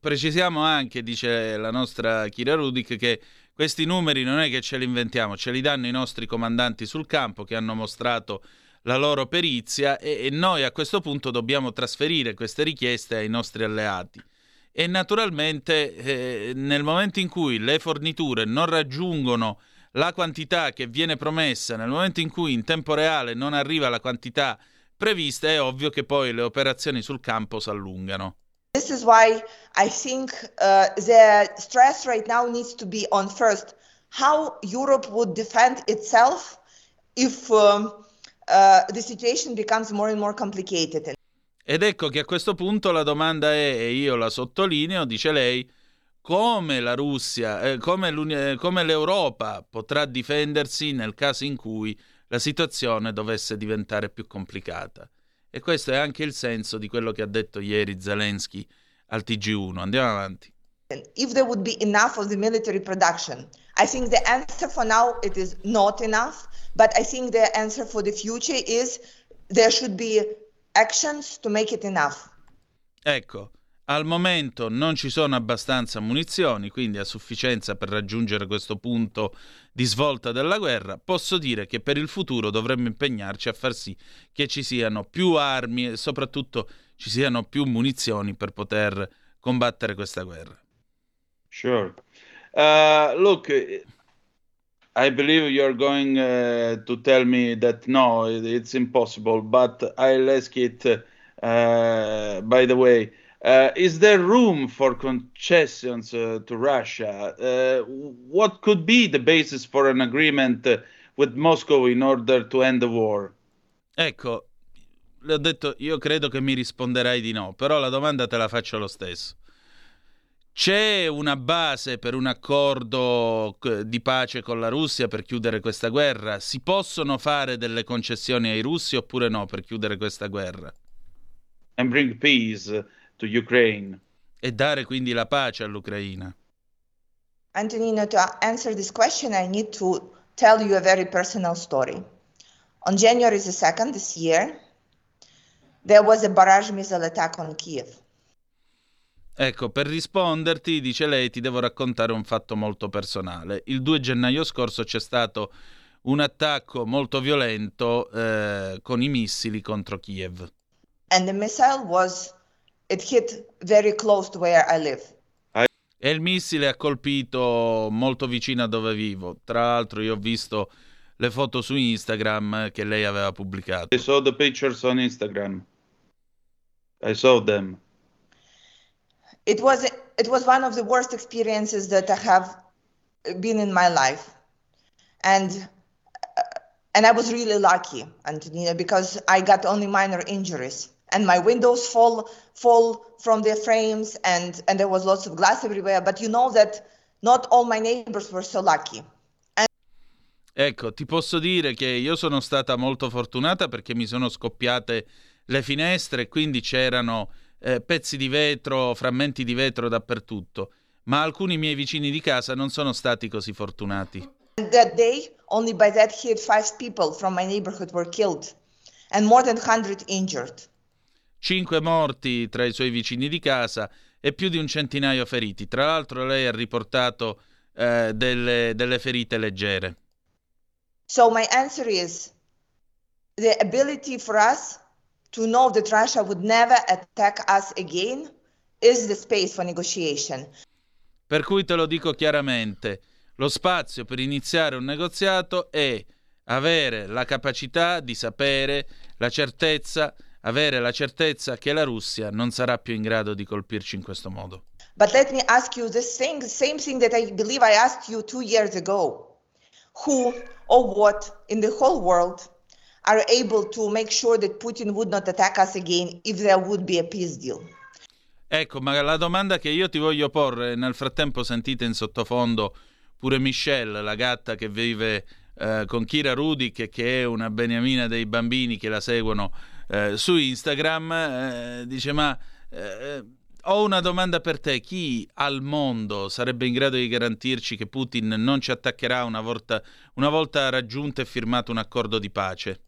S1: precisiamo anche, dice la nostra Kira Rudik, che questi numeri non è che ce li inventiamo, ce li danno i nostri comandanti sul campo che hanno mostrato la loro perizia e, e noi a questo punto dobbiamo trasferire queste richieste ai nostri alleati. e naturalmente eh, nel momento in cui le forniture non raggiungono la quantità che viene promessa, nel momento in cui in tempo reale non arriva la quantità prevista, è ovvio che poi le operazioni sul campo si allungano.
S8: This is why I think uh, the stress right now needs to be on first how Europe would defend itself if um, uh, the situation becomes more and more complicated.
S1: Ed ecco che a questo punto la domanda è, e io la sottolineo, dice lei, come la Russia, eh, come, eh, come l'Europa potrà difendersi nel caso in cui la situazione dovesse diventare più complicata. E questo è anche il senso di quello che ha detto ieri Zelensky al TG1. Andiamo avanti.
S8: If there would be enough of the military production, I think the answer for now it is not enough, but I think the answer for the future is there should be actions to make it enough.
S1: Ecco, al momento non ci sono abbastanza munizioni, quindi a sufficienza per raggiungere questo punto di svolta della guerra. Posso dire che per il futuro dovremmo impegnarci a far sì che ci siano più armi e soprattutto ci siano più munizioni per poter combattere questa guerra.
S9: Sure. Uh, look, I believe you're going uh, to tell me that no, it's impossible, but I'll ask it uh, by the way. Uh, is there room for concessions uh, to Russia? Uh, what could be the basis for an agreement uh, with Moscow in order to end the war?
S1: Ecco, le ho detto, io credo che mi risponderai di no, però la domanda te la faccio lo stesso. C'è una base per un accordo di pace con la Russia per chiudere questa guerra? Si possono fare delle concessioni ai russi oppure no per chiudere questa guerra?
S9: And bring peace to Ukraine.
S1: E dare quindi la pace all'Ucraina.
S8: Antonino, to answer this question, I need to tell you a very personal story. On January the 2nd this year, there was a barrage missile attack on Kiev.
S1: Ecco, per risponderti, dice lei, ti devo raccontare un fatto molto personale. Il 2 gennaio scorso c'è stato un attacco molto violento eh, con i missili contro Kiev.
S8: And the missile was It hit very close to where I live.
S1: E il missile ha colpito molto vicino a dove vivo. Tra l'altro io ho visto le foto su Instagram che lei aveva pubblicato.
S9: I saw the pictures on Instagram. I saw them.
S8: It was it was one of the worst experiences that I have been in my life. And and I was really lucky, Antonina, because I got only minor injuries and my windows fall fall from their frames and and there was lots of glass everywhere. But you know that not all my neighbors were so lucky. And...
S1: ecco ti posso dire che io sono stata molto fortunata perché mi sono scoppiate le finestre e quindi c'erano eh, pezzi di vetro frammenti di vetro dappertutto. Ma alcuni miei vicini di casa non sono stati così fortunati.
S8: That day only by that hit five people from my neighborhood were killed and more than 100 injured
S1: cinque morti tra i suoi vicini di casa e più di un centinaio feriti. Tra l'altro lei ha riportato eh, delle, delle ferite leggere.
S8: So my answer is the ability for us to know that Russia would never attack us again is the space for negotiation.
S1: Per cui te lo dico chiaramente, lo spazio per iniziare un negoziato è avere la capacità di sapere, la certezza avere la certezza che la Russia non sarà più in grado di colpirci in questo modo.
S8: But let me ask you the thing, same thing that I believe I asked you two years ago. Who or what in the whole world are able to make sure that Putin would not attack us again if there would be a peace deal?
S1: Ecco, ma la domanda che io ti voglio porre, nel frattempo sentite in sottofondo pure Michelle, la gatta che vive eh, con Kira Rudik, che è una beniamina dei bambini che la seguono eh, su Instagram, eh, dice ma eh, ho una domanda per te, chi al mondo sarebbe in grado di garantirci che Putin non ci attaccherà una volta, una volta raggiunto e firmato un accordo di pace?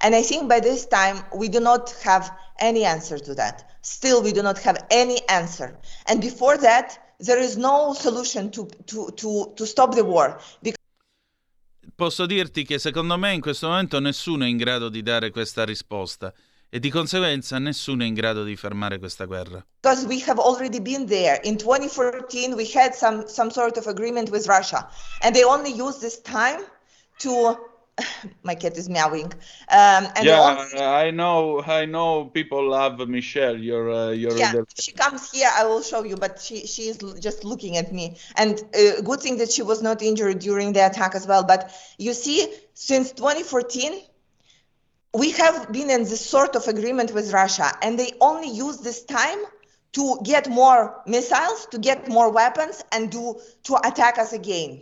S8: And I think by this time we do not have any answer to that. Still, we do not have any answer. And before that, there is no solution to, to, to, to stop the war. Because
S1: posso dirti che secondo me in questo momento nessuno è in grado di dare questa risposta e di conseguenza nessuno è in grado di fermare questa guerra.
S8: Because we have already been there. In 2014 we had some some sort of agreement with Russia and they only used this time to [laughs] my cat is meowing. Um,
S9: and yeah, I know. I know. People love Michelle. Your, uh, your.
S8: Yeah, she comes here. I will show you, but she she is just looking at me. And uh, good thing that she was not injured during the attack as well. But you see, since 2014, we have been in this sort of agreement with Russia, and they only use this time to get more missiles, to get more weapons, and do to attack us again.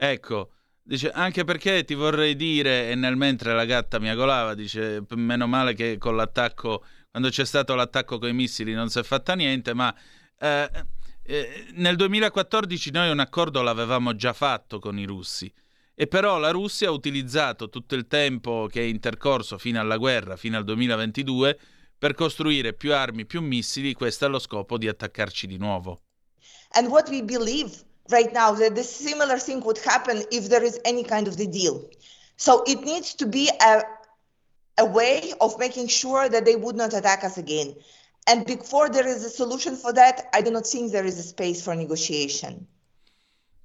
S1: Ecco. Dice, anche perché ti vorrei dire, e nel mentre la gatta mi agolava, dice, meno male che con l'attacco, quando c'è stato l'attacco con i missili non si è fatta niente, ma eh, eh, nel 2014 noi un accordo l'avevamo già fatto con i russi. E però la Russia ha utilizzato tutto il tempo che è intercorso fino alla guerra, fino al 2022, per costruire più armi, più missili, questo allo scopo di attaccarci di nuovo.
S8: And what we believe right now that the similar thing would happen if there is any kind of the deal. So it needs to be a, a way of making sure that they would not attack us again. And before there is a solution for that, I do not think there is a space for negotiation.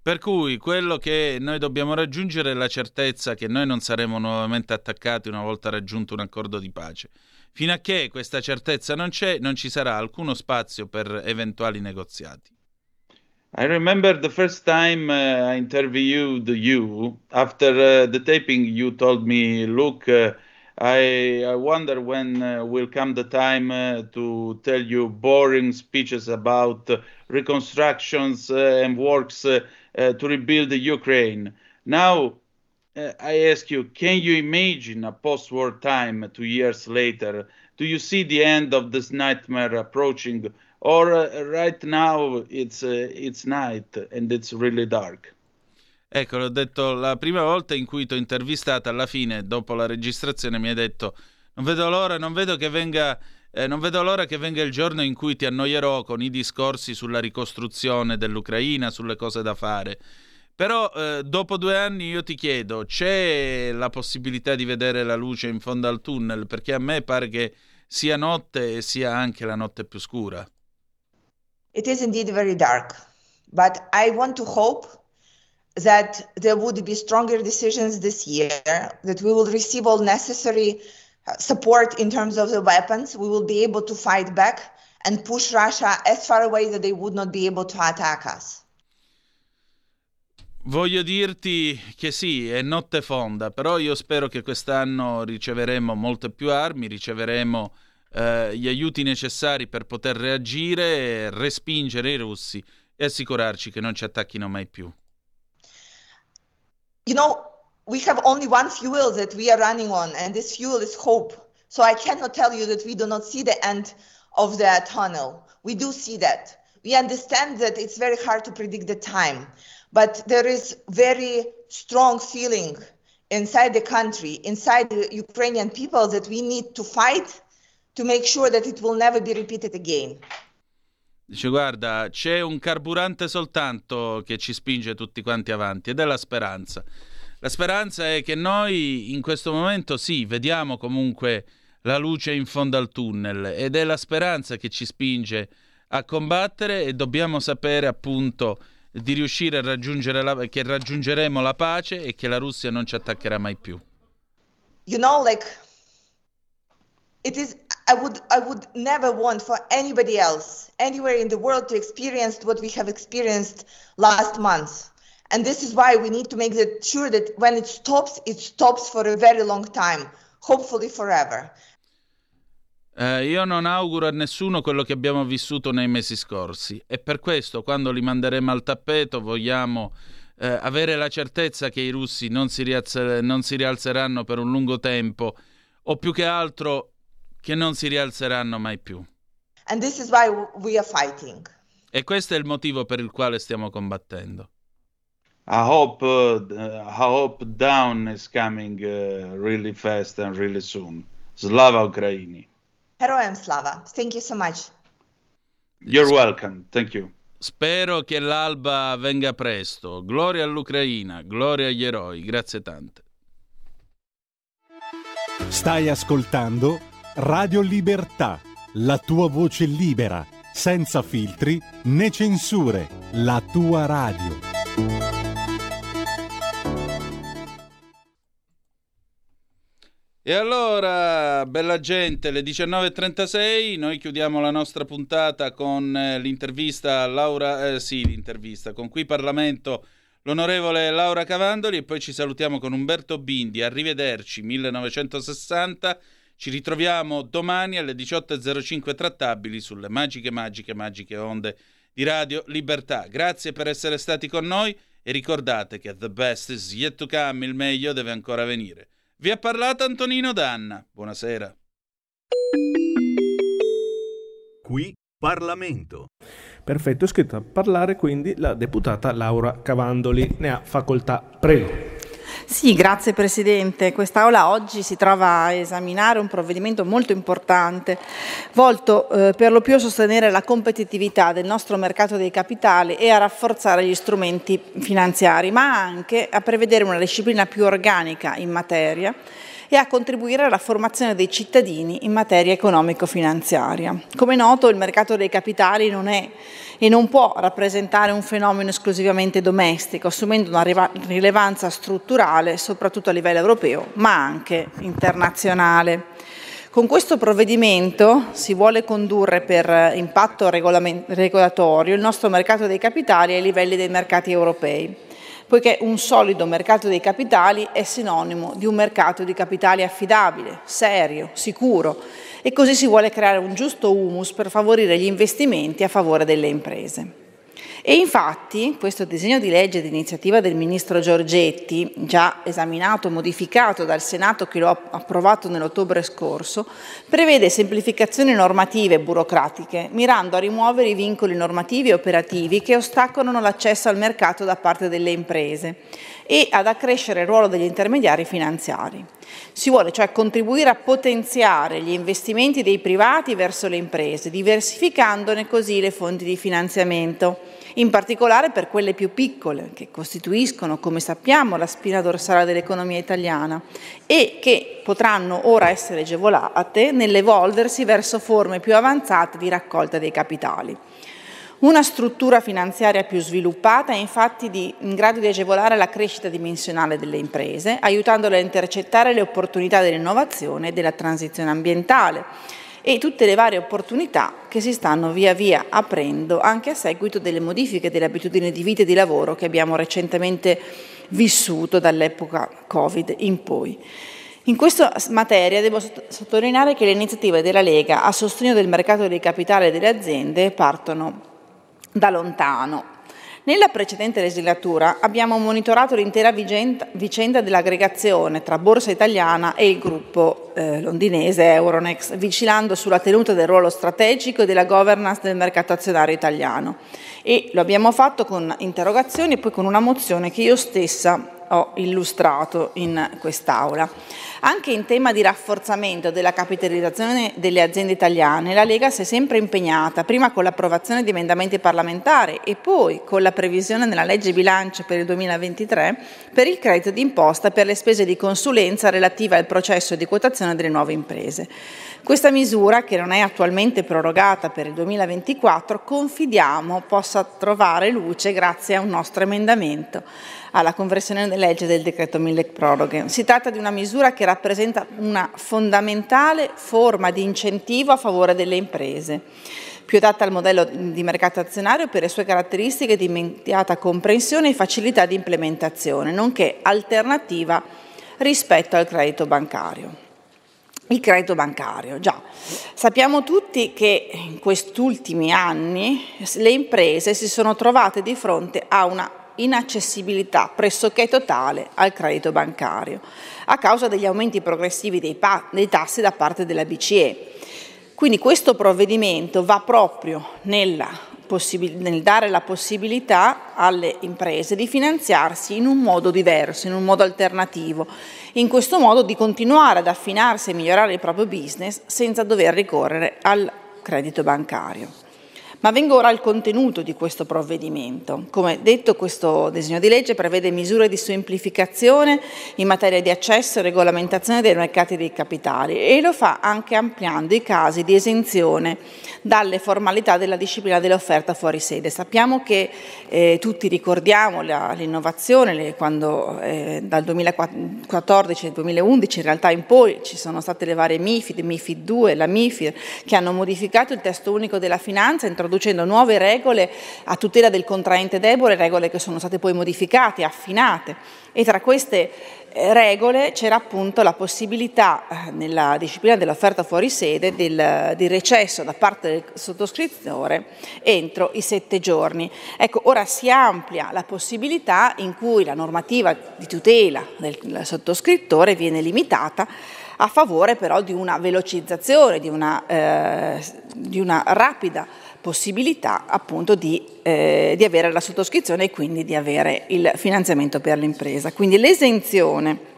S1: Per cui quello che noi dobbiamo raggiungere è la certezza che noi non saremo nuovamente attaccati una volta raggiunto un accordo di pace. Fino a che questa certezza non c'è, non ci sarà alcuno spazio per eventuali negoziati.
S9: I remember the first time uh, I interviewed you. After uh, the taping, you told me, "Look, uh, I, I, wonder when uh, will come the time uh, to tell you boring speeches about reconstructions uh, and works to rebuild the Ukraine." Now, I ask you, can you imagine a post-war time, two years later? Do you see the end of this nightmare approaching? Or uh, right now it's, uh, it's night and it's really dark.
S1: Ecco, l'ho detto la prima volta in cui ti ho intervistato alla fine, dopo la registrazione, mi hai detto non vedo l'ora, non vedo che venga... Eh, non vedo l'ora che venga il giorno in cui ti annoierò con i discorsi sulla ricostruzione dell'Ucraina, sulle cose da fare. Però eh, dopo due anni io ti chiedo, c'è la possibilità di vedere la luce in fondo al tunnel? Perché a me pare che sia notte e sia anche la notte più scura.
S8: It is indeed very dark, but I want to hope that there would be stronger decisions this year, that we will receive all necessary uh, support in terms of the weapons. We will be able to fight back and push Russia as far away that they would not be able to attack us.
S1: Voglio dirti che sì, è notte fonda, però io spero che quest'anno riceveremo molte più armi, riceveremo eh, gli aiuti necessari per poter reagire, respingere i russi e assicurarci che non ci attacchino mai più.
S8: You know, we have only one fuel that we are running on, and this fuel is hope. So I cannot tell you that we do not see the end of the tunnel. We do see that. We understand that it's very hard to predict the time, but there is very strong feeling inside the country, inside the Ukrainian people that we need to fight to make sure that it will never be repeated again.
S1: Dice, guarda, c'è un carburante soltanto che ci spinge tutti quanti avanti ed è la speranza. La speranza è che noi in questo momento sì, vediamo comunque la luce in fondo al tunnel ed è la speranza che ci spinge a combattere e dobbiamo sapere appunto di riuscire a raggiungere la, che raggiungeremo la pace e che la Russia non ci attaccherà mai più.
S8: You know, like it is I would I would never want for anybody else anywhere in the world to experience what we have experienced last month. And this is why we need to make sure that when it stops, it stops for a very long time, hopefully forever.
S1: Eh, io non auguro a nessuno quello che abbiamo vissuto nei mesi scorsi e per questo quando li manderemo al tappeto vogliamo eh, avere la certezza che i russi non si, rialzer- non si rialzeranno per un lungo tempo o più che altro che non si rialzeranno mai più. E questo è il motivo per il quale stiamo combattendo.
S9: I hope, uh, I hope down is coming uh, really fast and really soon. Slava Ukraini.
S8: Heroem Slava. Thank you so much.
S9: You're welcome. Thank you.
S1: Spero che l'alba venga presto. Gloria all'Ucraina, gloria agli eroi. Grazie tante.
S3: Stai ascoltando Radio Libertà, la tua voce libera, senza filtri né censure, la tua radio.
S1: E allora, bella gente, le 19.36, noi chiudiamo la nostra puntata con eh, l'intervista a Laura, eh, sì, l'intervista, con qui Parlamento l'onorevole Laura Cavandoli e poi ci salutiamo con Umberto Bindi. Arrivederci, 1960. Ci ritroviamo domani alle 18.05 trattabili sulle magiche, magiche, magiche onde di Radio Libertà. Grazie per essere stati con noi e ricordate che the best is yet to come, il meglio deve ancora venire. Vi ha parlato Antonino Danna. Buonasera.
S10: Qui Parlamento.
S11: Perfetto, è scritta a parlare quindi la deputata Laura Cavandoli. Ne ha facoltà. Prego.
S12: Sì, grazie Presidente. Quest'Aula oggi si trova a esaminare un provvedimento molto importante, volto eh, per lo più a sostenere la competitività del nostro mercato dei capitali e a rafforzare gli strumenti finanziari, ma anche a prevedere una disciplina più organica in materia e a contribuire alla formazione dei cittadini in materia economico-finanziaria. Come noto, il mercato dei capitali non è e non può rappresentare un fenomeno esclusivamente domestico, assumendo una rilevanza strutturale soprattutto a livello europeo, ma anche internazionale. Con questo provvedimento si vuole condurre per impatto regolatorio il nostro mercato dei capitali ai livelli dei mercati europei poiché un solido mercato dei capitali è sinonimo di un mercato di capitali affidabile, serio, sicuro e così si vuole creare un giusto humus per favorire gli investimenti a favore delle imprese. E infatti questo disegno di legge di iniziativa del Ministro Giorgetti, già esaminato e modificato dal Senato che lo ha approvato nell'ottobre scorso, prevede semplificazioni normative e burocratiche, mirando a rimuovere i vincoli normativi e operativi che ostacolano l'accesso al mercato da parte delle imprese e ad accrescere il ruolo degli intermediari finanziari. Si vuole cioè contribuire a potenziare gli investimenti dei privati verso le imprese, diversificandone così le fonti di finanziamento in particolare per quelle più piccole, che costituiscono, come sappiamo, la spina dorsale dell'economia italiana e che potranno ora essere agevolate nell'evolversi verso forme più avanzate di raccolta dei capitali. Una struttura finanziaria più sviluppata è infatti di, in grado di agevolare la crescita dimensionale delle imprese, aiutandole a intercettare le opportunità dell'innovazione e della transizione ambientale e tutte le varie opportunità che si stanno via via aprendo anche a seguito delle modifiche delle abitudini di vita e di lavoro che abbiamo recentemente vissuto dall'epoca Covid in poi. In questa materia devo sottolineare che le iniziative della Lega a sostegno del mercato dei capitali e delle aziende partono da lontano nella precedente legislatura abbiamo monitorato l'intera vicenda dell'aggregazione tra Borsa Italiana e il gruppo eh, londinese Euronext, vigilando sulla tenuta del ruolo strategico e della governance del mercato azionario italiano. E lo abbiamo fatto con interrogazioni e poi con una mozione che io stessa ho illustrato in quest'Aula. Anche in tema di rafforzamento della capitalizzazione delle aziende italiane, la Lega si è sempre impegnata, prima con l'approvazione di emendamenti parlamentari e poi con la previsione nella legge bilancio per il 2023 per il credito d'imposta per le spese di consulenza relative al processo di quotazione delle nuove imprese. Questa misura, che non è attualmente prorogata per il 2024, confidiamo possa trovare luce grazie a un nostro emendamento alla conversione della legge del decreto mille proroghe. Si tratta di una misura che rappresenta una fondamentale forma di incentivo a favore delle imprese più adatta al modello di mercato azionario per le sue caratteristiche di immediata comprensione e facilità di implementazione, nonché alternativa rispetto al credito bancario. Il credito bancario, già. Sappiamo tutti che in questi ultimi anni le imprese si sono trovate di fronte a una inaccessibilità pressoché totale al credito bancario a causa degli aumenti progressivi dei, pa- dei tassi da parte della BCE. Quindi questo provvedimento va proprio nella nel dare la possibilità alle imprese di finanziarsi in un modo diverso, in un modo alternativo, in questo modo di continuare ad affinarsi e migliorare il proprio business senza dover ricorrere al credito bancario. Ma vengo ora al contenuto di questo provvedimento. Come detto, questo disegno di legge prevede misure di semplificazione in materia di accesso e regolamentazione dei mercati dei capitali e lo fa anche ampliando i casi di esenzione dalle formalità della disciplina dell'offerta fuori sede. Sappiamo che eh, tutti ricordiamo la, l'innovazione le, quando eh, dal 2014 al 2011 in realtà in poi ci sono state le varie MIFID, MIFID 2, la MIFID, che hanno modificato il testo unico della finanza introducendo nuove regole a tutela del contraente debole, regole che sono state poi modificate, affinate e tra queste eh, regole c'era appunto la possibilità eh, nella disciplina dell'offerta fuori sede del, del, recesso da parte del sottoscrittore entro i sette giorni. Ecco, ora si amplia la possibilità in cui la normativa di tutela del sottoscrittore viene limitata a favore però di una velocizzazione, di una, eh, di una rapida possibilità appunto di, eh, di avere la sottoscrizione e quindi di avere il finanziamento per l'impresa. Quindi l'esenzione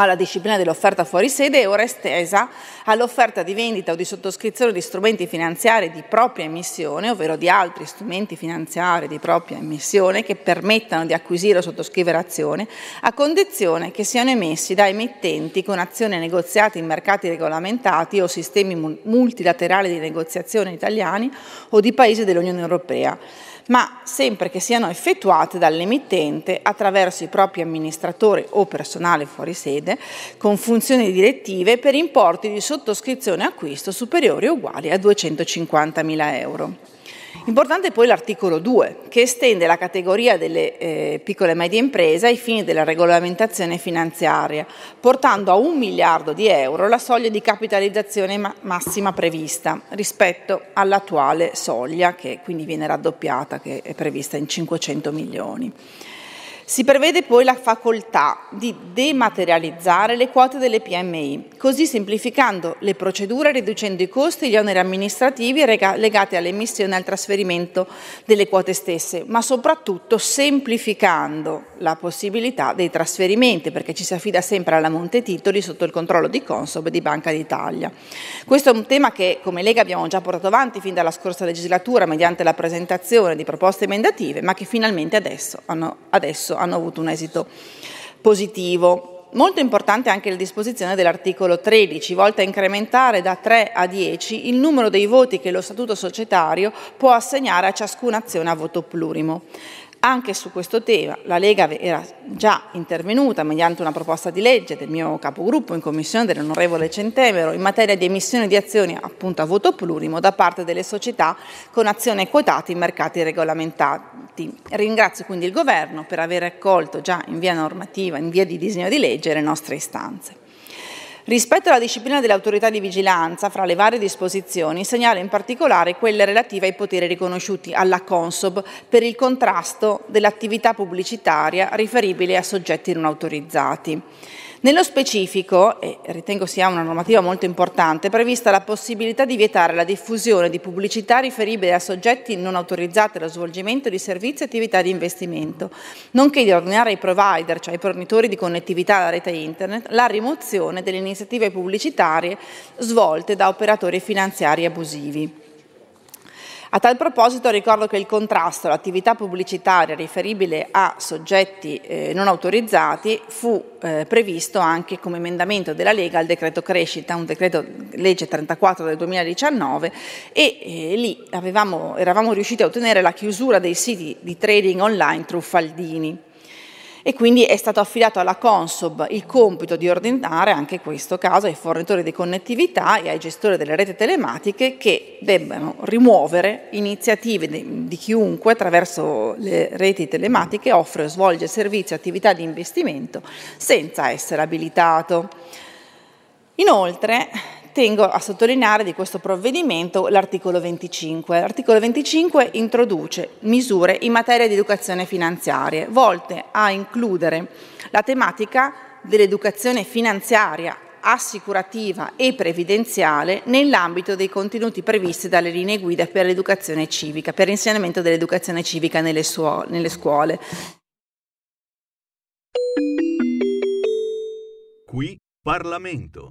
S12: alla disciplina dell'offerta fuori sede è ora estesa all'offerta di vendita o di sottoscrizione di strumenti finanziari di propria emissione, ovvero di altri strumenti finanziari di propria emissione che permettano di acquisire o sottoscrivere azioni, a condizione che siano emessi da emittenti con azioni negoziate in mercati regolamentati o sistemi multilaterali di negoziazione italiani o di paesi dell'Unione Europea ma sempre che siano effettuate dall'emittente attraverso i propri amministratori o personale fuori sede con funzioni direttive per importi di sottoscrizione e acquisto superiori o uguali a 250.000 euro. Importante poi l'articolo 2, che estende la categoria delle eh, piccole e medie imprese ai fini della regolamentazione finanziaria, portando a un miliardo di euro la soglia di capitalizzazione ma- massima prevista rispetto all'attuale soglia, che quindi viene raddoppiata, che è prevista in 500 milioni. Si prevede poi la facoltà di dematerializzare le quote delle PMI, così semplificando le procedure riducendo i costi e gli oneri amministrativi legati all'emissione e al trasferimento delle quote stesse, ma soprattutto semplificando la possibilità dei trasferimenti, perché ci si affida sempre alla Monte Titoli sotto il controllo di Consob e di Banca d'Italia. Questo è un tema che come Lega abbiamo già portato avanti fin dalla scorsa legislatura mediante la presentazione di proposte emendative, ma che finalmente adesso hanno, adesso hanno avuto un esito positivo. Molto importante anche la disposizione dell'articolo 13, volta a incrementare da 3 a 10 il numero dei voti che lo statuto societario può assegnare a ciascuna azione a voto plurimo. Anche su questo tema la Lega era già intervenuta mediante una proposta di legge del mio capogruppo in commissione dell'onorevole Centemero in materia di emissione di azioni appunto a voto plurimo da parte delle società con azioni quotate in mercati regolamentati. Ringrazio quindi il Governo per aver accolto già in via normativa, in via di disegno di legge, le nostre istanze. Rispetto alla disciplina dell'autorità di vigilanza, fra le varie disposizioni, segnalo in particolare quelle relative ai poteri riconosciuti alla Consob per il contrasto dell'attività pubblicitaria riferibile a soggetti non autorizzati. Nello specifico, e ritengo sia una normativa molto importante, è prevista la possibilità di vietare la diffusione di pubblicità riferibili a soggetti non autorizzati allo svolgimento di servizi e attività di investimento, nonché di ordinare ai provider, cioè ai fornitori di connettività alla rete internet, la rimozione delle iniziative pubblicitarie svolte da operatori finanziari abusivi. A tal proposito ricordo che il contrasto all'attività pubblicitaria riferibile a soggetti eh, non autorizzati fu eh, previsto anche come emendamento della Lega al decreto crescita, un decreto legge 34 del 2019 e eh, lì avevamo, eravamo riusciti a ottenere la chiusura dei siti di trading online truffaldini e quindi è stato affidato alla Consob il compito di ordinare anche in questo caso ai fornitori di connettività e ai gestori delle reti telematiche che debbano rimuovere iniziative di, chiunque attraverso le reti telematiche offre o svolge servizi o attività di investimento senza essere abilitato. Inoltre, tengo a sottolineare di questo provvedimento l'articolo 25. L'articolo 25 introduce misure in materia di educazione finanziaria volte a includere la tematica dell'educazione finanziaria assicurativa e previdenziale nell'ambito dei contenuti previsti dalle linee guida per l'educazione civica, per l'insegnamento dell'educazione civica nelle, suo- nelle scuole.
S10: Qui Parlamento.